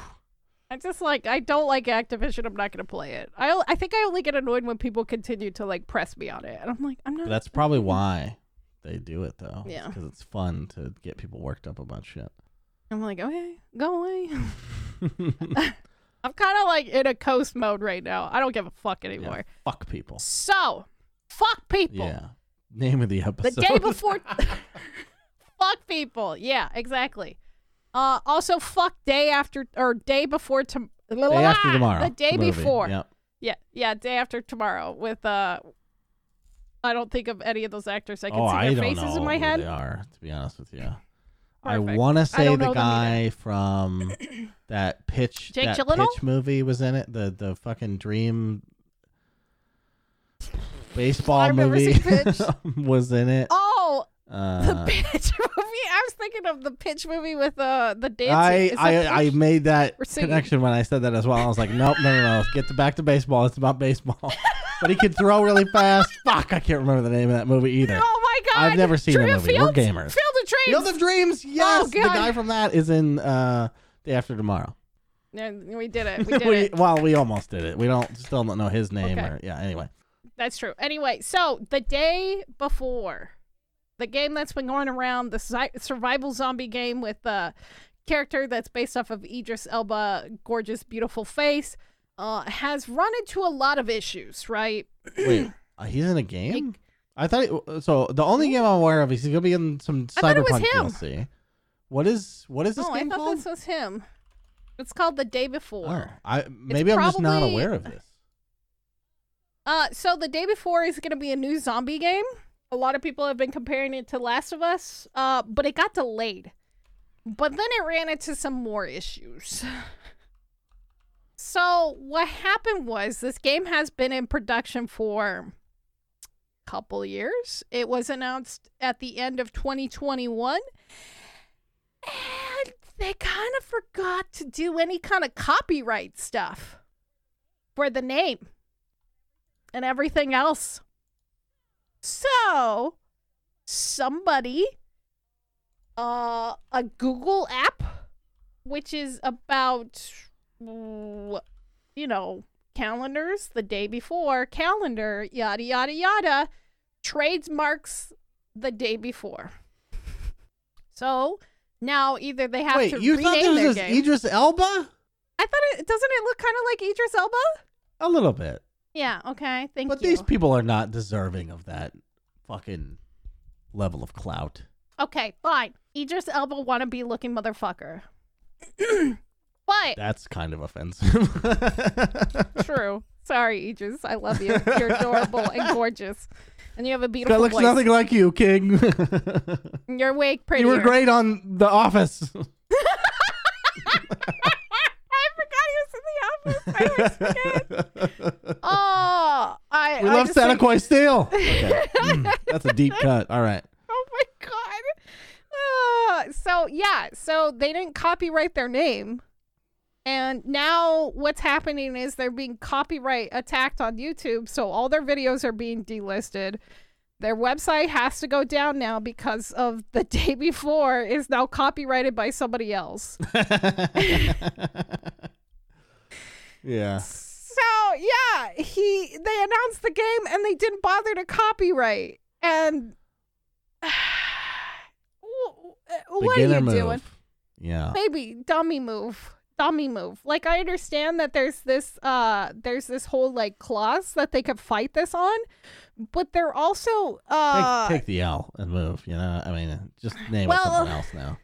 I just like I don't like Activision. I'm not gonna play it. I I think I only get annoyed when people continue to like press me on it, and I'm like I'm not. That's probably why they do it though. Yeah. Because it's fun to get people worked up about shit. I'm like okay, go away. I'm kind of like in a coast mode right now. I don't give a fuck anymore. Yeah, fuck people. So, fuck people. Yeah. Name of the episode. The day before. fuck people. Yeah, exactly. Uh, also fuck day after or day before to day after tomorrow. The day movie. before. Yep. Yeah, yeah, day after tomorrow with uh I don't think of any of those actors. I can oh, see I their faces in my head. they are, to be honest with you. I want to say the guy from that pitch Jake that Gyllenhaal? pitch movie was in it. The the fucking dream baseball movie was in it. Oh, the Uh, pitch movie. I was thinking of the pitch movie with uh the dancing. I I, I made that connection when I said that as well. I was like, nope, no, no, no. Get to back to baseball. It's about baseball. but he could throw really fast. Fuck, I can't remember the name of that movie either. Oh my god! I've never seen that Dream movie. We're gamers. Field of Dreams. Field of Dreams. Yes, the God. guy from that is in uh, Day After Tomorrow. And we did it. We did we, it. well, we almost did it. We don't still don't know his name Okay. or yeah. Anyway, That's true. Anyway, so the day before, the game that's been going around, the survival zombie game with the character that's based off of Idris Elba, gorgeous, beautiful face, uh, has run into a lot of issues, right? wait, uh, he's in a game. I thought it, so. The only game I'm aware of is he's gonna be in some I thought it was Cyberpunk. DLC. What is what is this game? oh, I thought called? this was him. It's called The Day Before. Oh, I maybe I'm just not aware of this. Uh, so the day before is going to be a new zombie game. A lot of people have been comparing it to Last of Us, uh, but it got delayed. But then it ran into some more issues. So what happened was this game has been in production for a couple years. It was announced at the end of 2021. And they kind of forgot to do any kind of copyright stuff for the name and everything else. So, somebody, uh, a Google app, which is about, you know, calendars the day before, calendar, yada, yada, yada, trademarks the day before. So, now either they have Wait, to you rename thought was this game. Idris Elba? I thought it doesn't it look kind of like Idris Elba? A little bit, Yeah. Okay. Thank but you. But these people are not deserving of that fucking level of clout. Okay, fine. Idris Elba wannabe looking motherfucker. but That's kind of offensive. true. Sorry, Idris. I love you. You're adorable and gorgeous. And you have a beautiful That looks voice. nothing like you, King. You're way prettier. you were great on The Office. I forgot he was in the office. I always forget. Oh, I. we I love Santa think- Coy Steel. Okay. Mm, that's a deep cut. All right. Oh my god. Uh, so yeah, so they didn't copyright their name. And now what's happening is they're being copyright attacked on YouTube, so all their videos are being delisted. Their website has to go down now because of the day before is now copyrighted by somebody else. Yeah. So yeah, he they announced the game and they didn't bother to copyright. And what Beginner are you move. doing? Yeah. Maybe dummy move. Dummy move. Like I understand that there's this uh there's this whole like clause that they could fight this on, but they're also uh take, take the L and move. You know, I mean, just name Well, it something else now.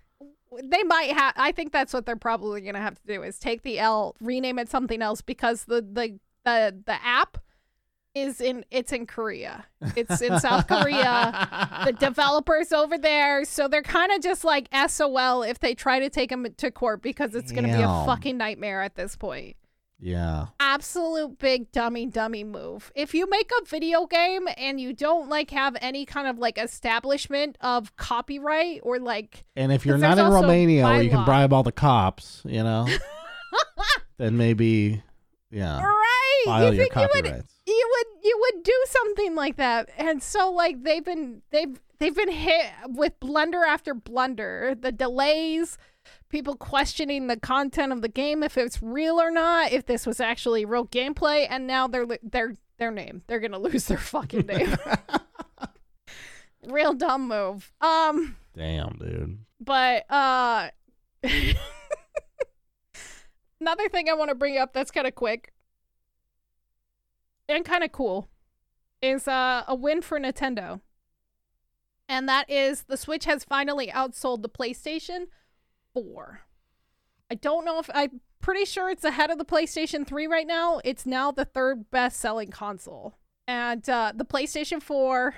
They might have i think that's what they're probably going to have to do is take the l rename it something else because the the the, the app is in it's in korea. It's in south korea. The developers over there. So they're kind of just like sol if they try to take them to court because it's going to be a fucking nightmare at this point yeah. absolute big dummy dummy move. If you make a video game and you don't like have any kind of like establishment of copyright or like And if you're not in Romania where you can bribe all the cops, you know, then maybe, yeah, right, file you your think you would you would you would do something like that. And so like they've been they've they've been hit with blunder after blunder. The delays, people questioning the content of the game if it's real or not, if this was actually real gameplay, and now they're they're their name. They're gonna lose their fucking name. real dumb move. Um Damn, dude. but uh another thing I want to bring up that's kind of quick and kind of cool is uh, a win for Nintendo. And that is the Switch has finally outsold the PlayStation 4. I don't know if I'm pretty sure it's ahead of the PlayStation 3 right now. It's now the third best selling console. And uh, the PlayStation 4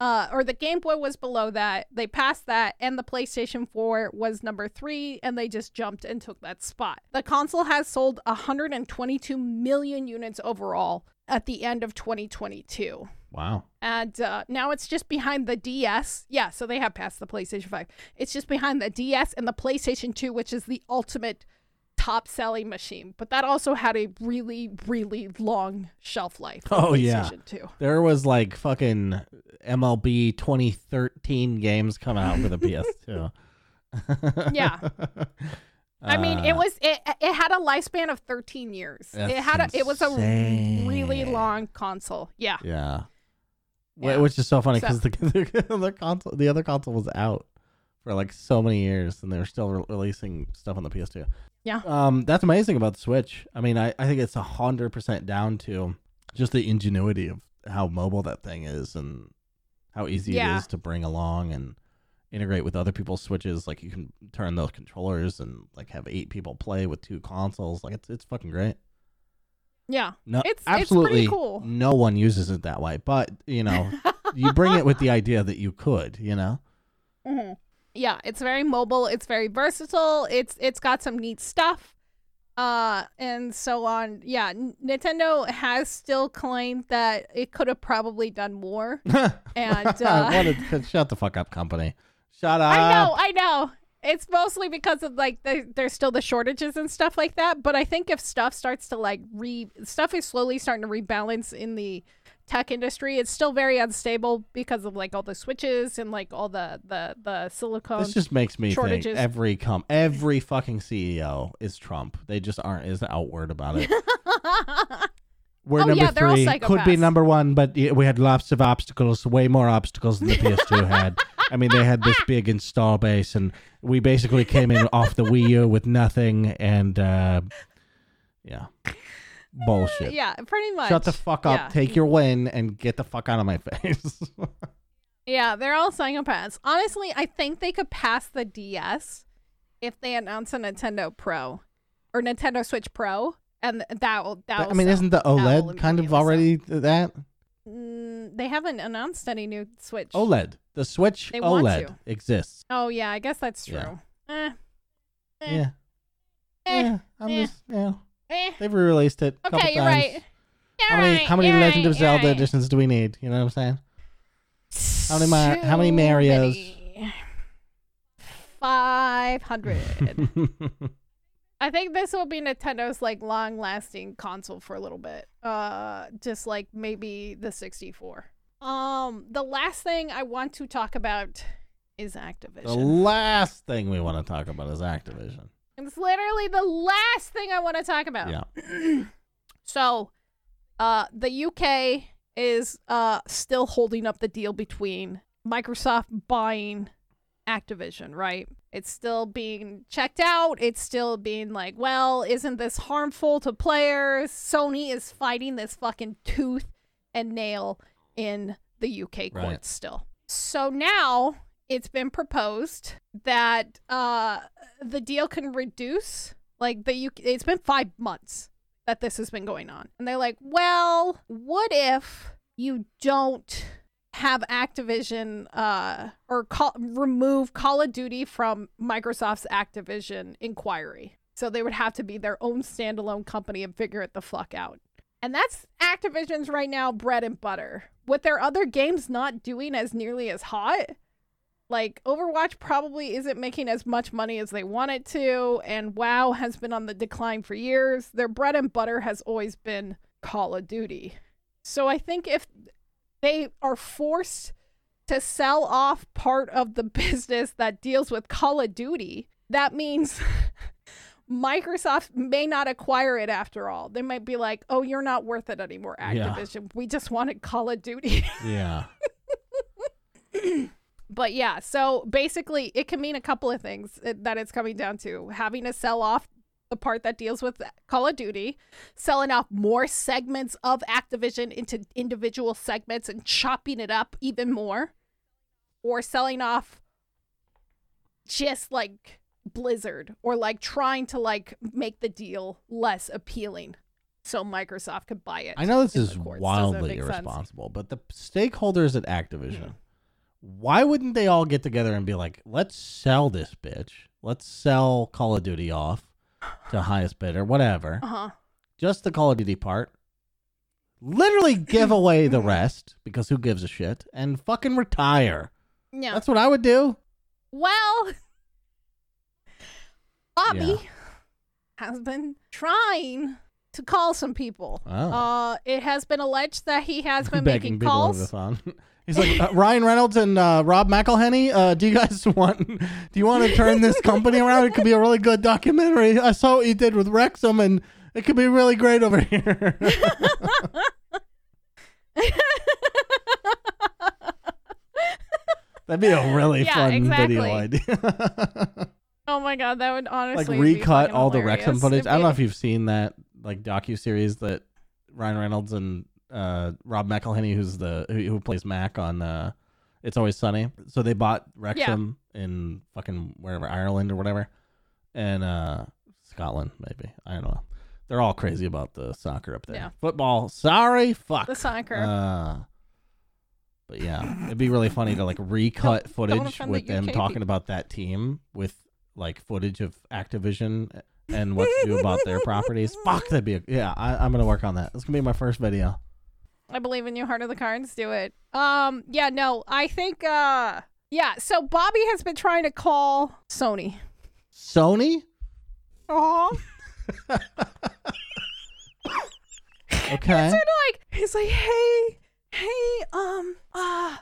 uh, or the Game Boy was below that. They passed that, and the PlayStation 4 was number three, and they just jumped and took that spot. The console has sold 122 million units overall at the end of 2022. Wow. And uh, now it's just behind the DS. Yeah, so they have passed the PlayStation 5. It's just behind the DS and the PlayStation 2, which is the ultimate top selling machine. But that also had a really, really long shelf life. Oh, yeah. 2. There was like fucking MLB 2013 games coming out for the PS2. Yeah. I mean, it Uh, was it. It had a lifespan of 13 years. It had a. It was a really long console. Yeah. Yeah. Yeah. Which is so funny So- because the, the other console, the other console was out for like so many years, and they were still re- releasing stuff on the PS2. Yeah. Um, that's amazing about the Switch. I mean, I, I think it's a hundred percent down to just the ingenuity of how mobile that thing is and how easy Yeah. it is to bring along and integrate with other people's switches. Like you can turn those controllers and like have eight people play with two consoles. Like it's it's fucking great. Yeah. No, It's- it's pretty absolutely cool. no one uses it that way. But you know, you bring it with the idea that you could. You know, Mhm. Yeah, it's very mobile. It's very versatile. It's it's got some neat stuff, uh, and so on. Yeah, Nintendo has still claimed that it could have probably done more. And uh, what a, shut the fuck up, company. Shut up. I know, I know. It's mostly because of like the, there's still the shortages and stuff like that. But I think if stuff starts to like re stuff is slowly starting to rebalance in the tech industry, it's still very unstable because of like all the switches and like all the the the silicone. This just makes me shortages. think every com every fucking CEO is Trump. They just aren't as outward about it. We're Oh, number yeah, they're all three. Could be number one, but we had lots of obstacles, way more obstacles than the PS2 had. I mean, they had this big install base, and we basically came in off the Wii U with nothing, and uh, yeah, bullshit. yeah, pretty much. Shut the fuck up, Yeah. take your win, and get the fuck out of my face. Yeah, they're all psychopaths. Honestly, I think they could pass the DS if they announce a Nintendo Pro or Nintendo Switch Pro, and that will that. I mean, isn't the OLED kind of already that? Mm, they haven't announced any new Switch. OLED. The Switch They OLED exists. Oh yeah, I guess that's true. Yeah. Eh, Eh. Yeah. eh, Yeah. I'm eh. just, yeah. They've re-released it a couple Okay, you're times. right. You're How many right, how many Legend right, of Zelda right. editions do we need? You know what I'm saying? How many Mar- how many Marios? Five hundred. I think this will be Nintendo's like long-lasting console for a little bit. Uh, just like maybe the 64. Um, the last thing I want to talk about is Activision. the last thing we want to talk about is Activision. It's literally the last thing I want to talk about. Yeah. So, uh, the UK is uh still holding up the deal between Microsoft buying Activision, right? It's still being checked out. It's still being like, well, isn't this harmful to players? Sony is fighting this fucking tooth and nail in the UK courts Right. still. So now it's been proposed that uh the deal can reduce like the UK it's been 5 months that this has been going on. And they're like, well, what if you don't have Activision uh, or call, remove Call of Duty from Microsoft's Activision inquiry? So they would have to be their own standalone company and figure it the fuck out. And that's Activision's right now bread and butter. With their other games not doing as nearly as hot, like Overwatch probably isn't making as much money as they want it to, and WoW has been on the decline for years. Their bread and butter has always been Call of Duty. So I think if they are forced to sell off part of the business that deals with Call of Duty, that means Microsoft may not acquire it after all. They might be like, "Oh, you're not worth it anymore, Yeah. Activision. We just wanted Call of Duty." Yeah. But yeah, so basically, it can mean a couple of things uh, that it's coming down to having to sell off the part that deals with Call of Duty, selling off more segments of Activision into individual segments and chopping it up even more, or selling off just like Blizzard, or like trying to like make the deal less appealing so Microsoft could buy it. I know this is courts. Wildly make sense? irresponsible, but the stakeholders at Activision, why wouldn't they all get together and be like, let's sell this bitch. Let's sell Call of Duty off to highest bidder, whatever. Uh huh. Just the Call of Duty part. Literally give away the rest because who gives a shit and fucking retire. Yeah. That's what I would do. Well, Bobby Yeah. has been trying to call some people. Oh. Uh, it has been alleged that he has been making people over the calls. He's like uh, Ryan Reynolds and uh, Rob McElhenney. Uh, do you guys want? Do you want to turn this company around? It could be a really good documentary. I saw what you did with Wrexham, and it could be really great over here. That'd be a really Yeah, fun exactly. video idea. Oh my god, that would honestly like recut all the. Wrexham footage. I don't know if you've seen that like docu series that Ryan Reynolds and uh, Rob McElhenney, who's the who, who plays Mac on uh, It's Always Sunny. So they bought Wrexham in fucking wherever Ireland or whatever, and uh, Scotland maybe. I don't know. They're all crazy about the soccer up there. Yeah. Football. Sorry, fuck. the soccer. Uh, but yeah, it'd be really funny to like recut footage offend the with them UK talking people. about that team with like footage of Activision and what to do about their properties. Fuck, that'd be a, yeah. I, I'm gonna work on that. That's gonna be my first video. I believe in you, heart of the cards. Do it. Um, yeah, no, I think, uh, yeah. So Bobby has been trying to call Sony. Sony. Oh, Okay. sort of like he's like, hey, hey, um, uh,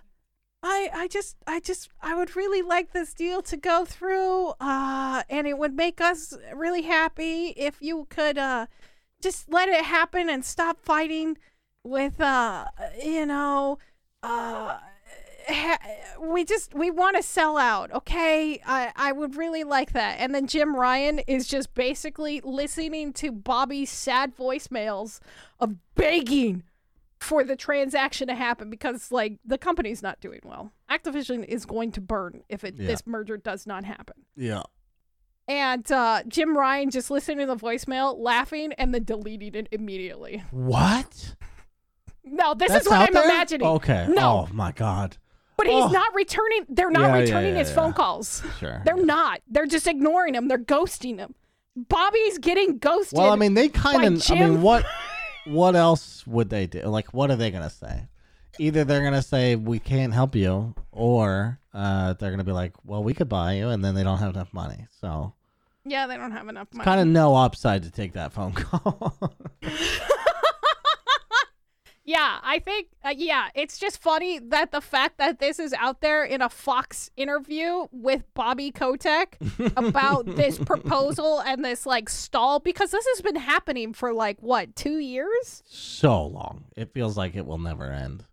I, I just, I just, I would really like this deal to go through, uh, and it would make us really happy if you could, uh, just let it happen and stop fighting with, uh, you know, uh. ha- We just we want to sell out, okay? I I would really like that. And then Jim Ryan is just basically listening to Bobby's sad voicemails of begging for the transaction to happen because like the company's not doing well. Activision is going to burn if it Yeah. this merger does not happen. Yeah. And uh, Jim Ryan just listening to the voicemail, laughing, and then deleting it immediately. What? No, this That's is what I'm there? imagining. Okay. No. Oh my god. But he's Oh. not returning. They're not Yeah, returning yeah, his phone calls. Sure. They're not. They're just ignoring him. They're ghosting him. Bobby's getting ghosted. Well, I mean, they kind of. I mean, what? What else would they do? Like, what are they gonna say? Either they're gonna say we can't help you, or uh, they're gonna be like, "Well, we could buy you," and then they don't have enough money. So, yeah, they don't have enough money. kind of no upside to take that phone call. Yeah, I think, uh, yeah, it's just funny that the fact that this is out there in a Fox interview with Bobby Kotick about this proposal and this like stall, because this has been happening for like, what, two years? so long. It feels like it will never end.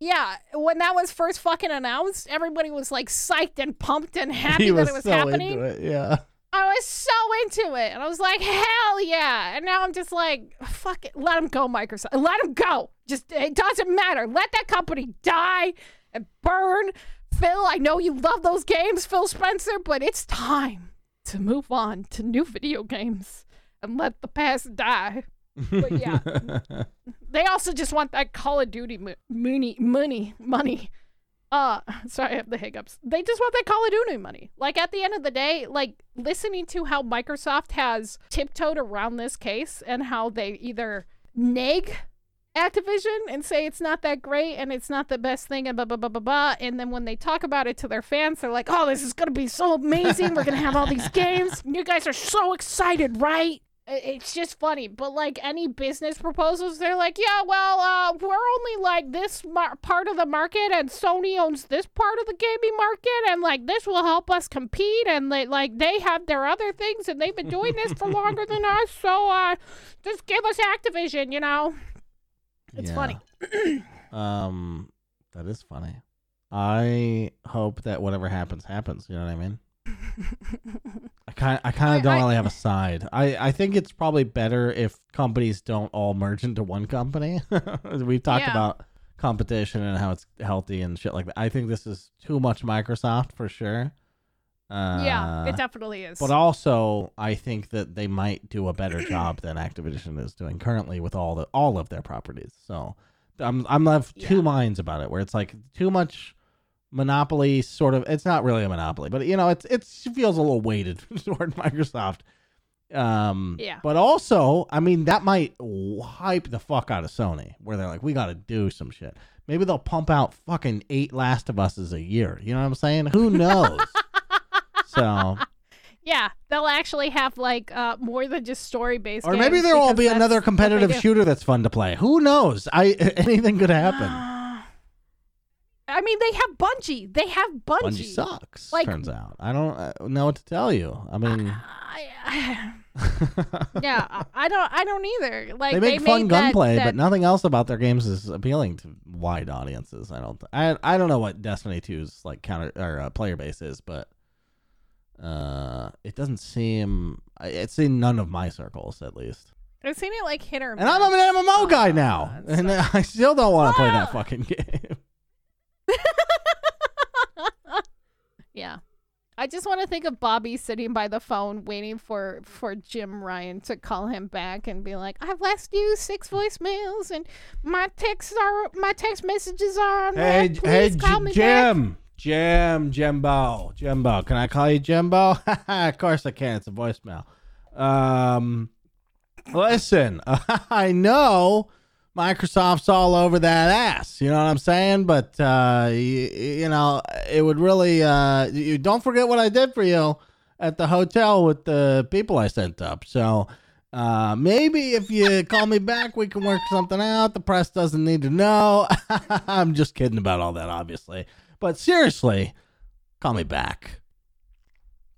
Yeah, when that was first fucking announced, everybody was like psyched and pumped and happy he that was it was so happening. into it. Yeah. I was so into it. And I was like, hell yeah. And now I'm just like, fuck it. Let him go, Microsoft. Let him go. Just, it doesn't matter. Let that company die and burn. Phil, I know you love those games, Phil Spencer, but it's time to move on to new video games and let the past die. But yeah, they also just want that Call of Duty mo- money, money, money. Uh, sorry, I have the hiccups. They just want that Call of Duty money. Like at the end of the day, like listening to how Microsoft has tiptoed around this case and how they either neg Activision and say it's not that great and it's not the best thing and blah blah blah blah blah. And then when they talk about it to their fans, they're like, "Oh, this is gonna be so amazing. We're gonna have all these games. You guys are so excited, right?" It's just funny, but like any business proposals, they're like, "Yeah, well, uh, we're only like this mar- part of the market, and Sony owns this part of the gaming market, and like this will help us compete, and they like they have their other things, and they've been doing this for longer than us, so uh, just give us Activision, you know." It's Yeah. funny. Um, that is funny. I hope that whatever happens happens. You know what I mean? I kind I kind of don't I- really have a side. I I think it's probably better if companies don't all merge into one company. We've talked Yeah. about competition and how it's healthy and shit like that. I think this is too much Microsoft for sure. Uh, yeah, it definitely is. but also, I think that they might do a better job than Activision is doing currently with all the all of their properties. So I'm I'm left two Yeah. minds about it, where it's like too much monopoly. Sort of, it's not really a monopoly, but you know, it's it feels a little weighted toward Microsoft. Um, Yeah. But also, I mean, that might hype the fuck out of Sony, where they're like, we got to do some shit. Maybe they'll pump out fucking eight Last of Us's a year. You know what I'm saying? Who knows? So yeah, they'll actually have like uh, more than just story based. Or maybe there will be another competitive shooter that's fun to play. Who knows? I anything could happen. I mean, they have Bungie. They have Bungie. Bungie sucks. Like- turns out, I don't uh, know what to tell you. I mean, I- yeah, I- I don't. I don't either. Like they make fun made gunplay, that- but nothing else about their games is appealing to wide audiences. I don't. I I don't know what Destiny 2's like counter or uh, player base is, but uh, it doesn't seem. It's in none of my circles, at least. I've seen it like hit or miss. And I'm an MMO guy now, God, and I still don't want to play that Ah! fucking game. Yeah. I just want to think of Bobby sitting by the phone waiting for for Jim Ryan to call him back and be like, "I've left you six voicemails and my texts are my text messages are on Hey, hey, Please call J- me back." Jim, Jim, Jimbo, Jimbo. Can I call you Jimbo? of course I can. It's a voicemail. Um, listen, I know Microsoft's all over that ass. You know what I'm saying? But uh, you, you know, it would really. Uh, you don't forget what I did for you at the hotel with the people I sent up. So. Uh, maybe if you call me back, we can work something out. The press doesn't need to know. I'm just kidding about all that, obviously. But seriously, call me back.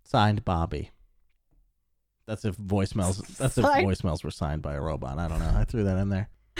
Signed, Bobby. That's if voicemails. That's if Signed- voicemails were signed by a robot. I don't know. I threw that in there.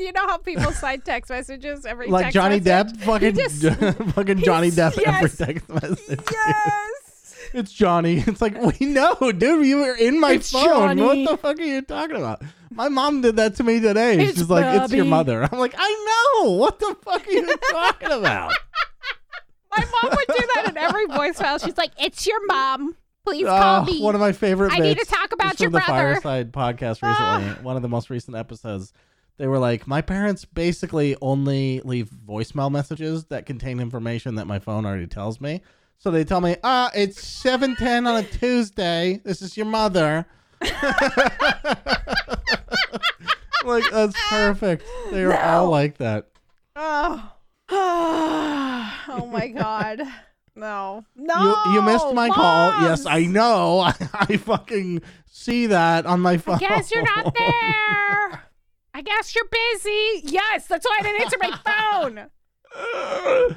you know how people sign text messages every Like text Johnny message? Depp, fucking, just- fucking Johnny Depp every yes. text message. Yes. It's Johnny. It's like we know, dude. You were in my It's phone. Johnny. What the fuck are you talking about? My mom did that to me today. It's She's like, "It's your Bobby. mother." I'm like, "I know. What the fuck are you talking about?" My mom would do that in every voicemail. She's like, "It's your mom. Please Oh, call me." one of my favorite. I need to talk about is your from the brother. Fireside podcast recently. one of the most recent episodes. They were like, my parents basically only leave voicemail messages that contain information that my phone already tells me. So they tell me, ah, it's seven ten on a Tuesday. This is your mother. like that's perfect. They were all like that. Oh. oh my god. No. No. you you missed my call. Yes, I know. I, I fucking see that on my phone. I guess you're not there. I guess you're busy. Yes, that's why I didn't answer my phone.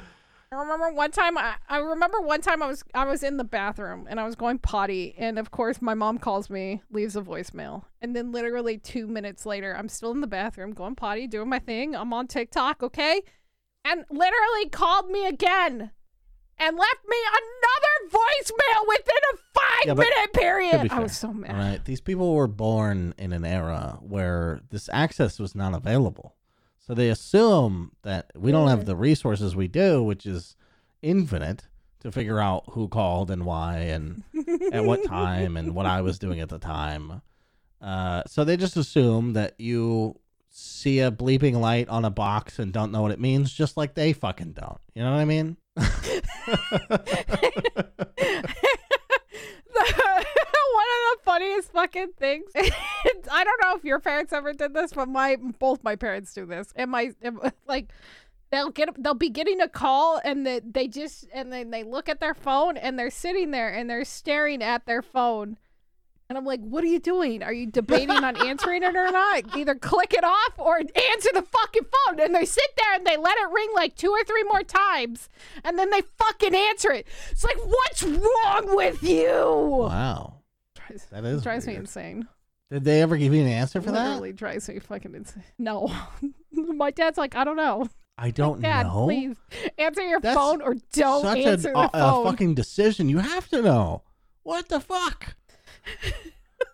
I remember one time I, I remember one time I was I was in the bathroom and I was going potty and of course my mom calls me, leaves a voicemail. And then literally 2 minutes later I'm still in the bathroom going potty, doing my thing. I'm on TikTok, okay? And literally called me again and left me another voicemail within a 5 Yeah, minute period. I was so mad. All right, these people were born in an era where this access was not available, so they assume that we don't have the resources we do, which is infinite, to figure out who called and why and at what time and what I was doing at the time. Uh, so they just assume that you see a bleeping light on a box and don't know what it means, just like they fucking don't. You know what I mean? One of the funniest fucking things. I don't know if your parents ever did this, but my both my parents do this. And my like they'll get they'll be getting a call and they, they just and then they look at their phone and they're sitting there and they're staring at their phone. And I'm like, what are you doing? Are you debating on answering it or not? Either click it off or answer the fucking phone. And they sit there and they let it ring like two or three more times. And then they fucking answer it. It's like, what's wrong with you? Wow, Drives, that is drives me insane. Did they ever give you an answer for that? Literally drives me fucking insane. No. My dad's like, I don't know. I don't Dad, know. please answer your That's phone or don't Such answer an, the uh, a, phone. a fucking decision. You have to know. What the fuck?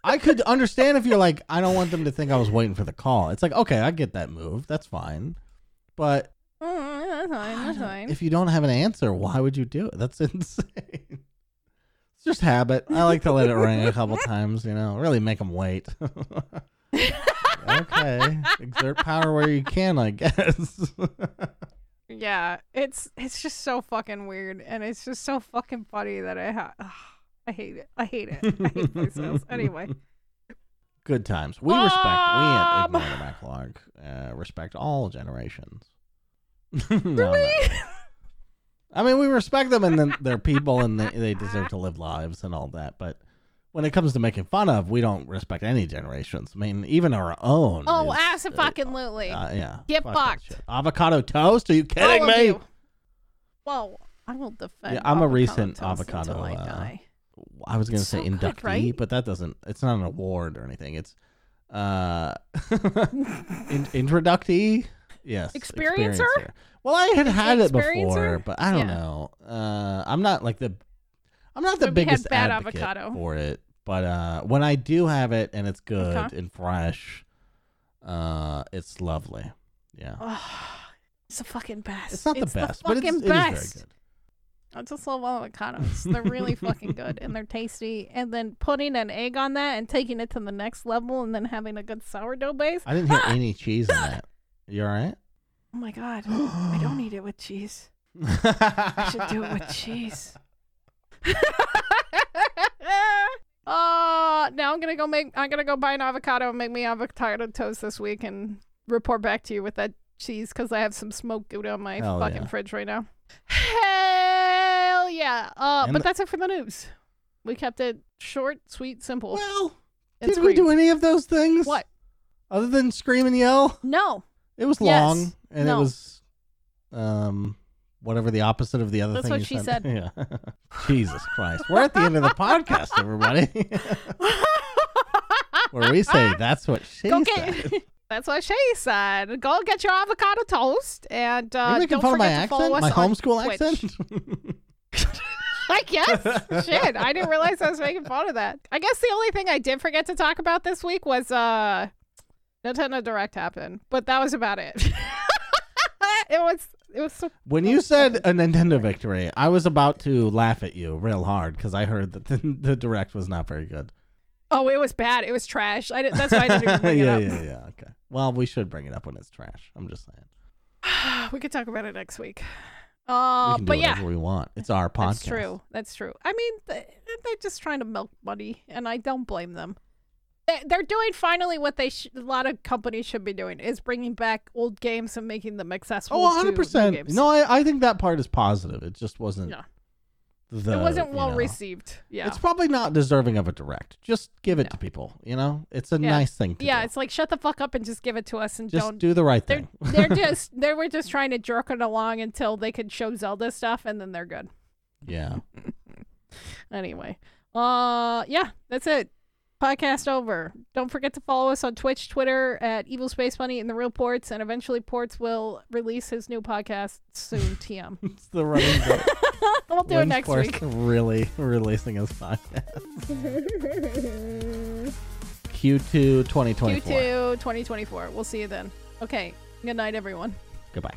I could understand if you're like, I don't want them to think I was waiting for the call. It's like, okay, I get that move. That's fine. But Mm, that's fine. That's fine. if you don't have an answer, why would you do it? That's insane. It's just habit. I like to let it ring a couple times, you know, really make them wait. okay. Exert power where you can, I guess. Yeah, it's it's just so fucking weird, and it's just so fucking funny that I ha- I hate it. I hate it. I hate voicemails. Anyway, Good times. We respect. We at Ignore the Backlog uh, respect all generations. No? I mean, we respect them, and then they're people, and they, they deserve to live lives and all that. But when it comes to making fun of, we don't respect any generations. I mean, even our own. oh, is, absolutely. uh, yeah. Get fuck fucked. Avocado toast? Are you kidding All me? you. Well, I will defend. Yeah, I'm a recent avocado, until I uh, die. I was gonna It's say so good, inductee, right? but that doesn't. It's not an award or anything. It's uh, in, introductee. Yes, Experiencer? Well, I had had it before, but I don't Yeah. know. Uh, I'm not like the. I'm not the But biggest bad advocate avocado. for it, but uh, when I do have it and it's good and fresh, uh, it's lovely. Yeah, Oh, it's the fucking best. it's not the It's best, but it's, fucking it is very good. I just love avocados. They're really fucking good and they're tasty. And then putting an egg on that and taking it to the next level and then having a good sourdough base. I didn't hear any cheese in that. You all right? Oh my god. I don't eat it with cheese. I should do it with cheese. uh now I'm gonna go make I'm gonna go buy an avocado and make me avocado toast this week and report back to you with that cheese because I have some smoked gouda on my Hell fucking yeah. fridge right now. Hell yeah. Uh And but the- that's it for the news. We kept it short, sweet, simple. Well, did we do any of those things? What? Other than scream and yell? No. It was Yes. long and No. it was um whatever the opposite of the other That's thing what you she said. yeah. Jesus Christ. We're at the end of the podcast, everybody. Where we say that's what she Go said. get That's what she said. Go get your avocado toast and uh, don't fun of my forget to follow accent? us My on homeschool Twitch. accent? I guess. Shit, I didn't realize I was making fun of that. I guess the only thing I did forget to talk about this week was uh Nintendo Direct happened, but that was about it. it was it was so when you said a Nintendo victory, I was about to laugh at you real hard because I heard that the, the direct was not very good. Oh, it was bad. It was trash. I didn't, that's why I didn't bring yeah, it up. yeah, yeah. Okay. Well, we should bring it up when it's trash. I'm just saying. we could talk about it next week. Uh, but yeah, whatever we want. It's our podcast. That's true. That's true. I mean, they're just trying to milk money, and I don't blame them. They- They're doing finally what they sh- a lot of companies should be doing is bringing back old games and making them accessible. Oh, to 100 new percent. games. No, I, I think that part is positive. It just wasn't. Yeah. The, it wasn't you well know. received. Yeah, It's probably not deserving of a direct. Just give it No. to people. You know, it's a Yeah. nice thing to yeah. do. It's like shut the fuck up and just give it to us and just don't. do the right They're thing. they're just they were just trying to jerk it along until they could show Zelda stuff and then they're good. yeah. Anyway, uh, yeah, that's it. Podcast over. Don't forget to follow us on Twitch, Twitter at Evil Space Bunny and the Real Ports, and eventually Ports will release his new podcast soon. TM. It's the running joke. we'll do it next Forrest week. Really releasing his podcast. Q2 2024. Q2 2024. We'll see you then. Okay. Good night, everyone. Goodbye.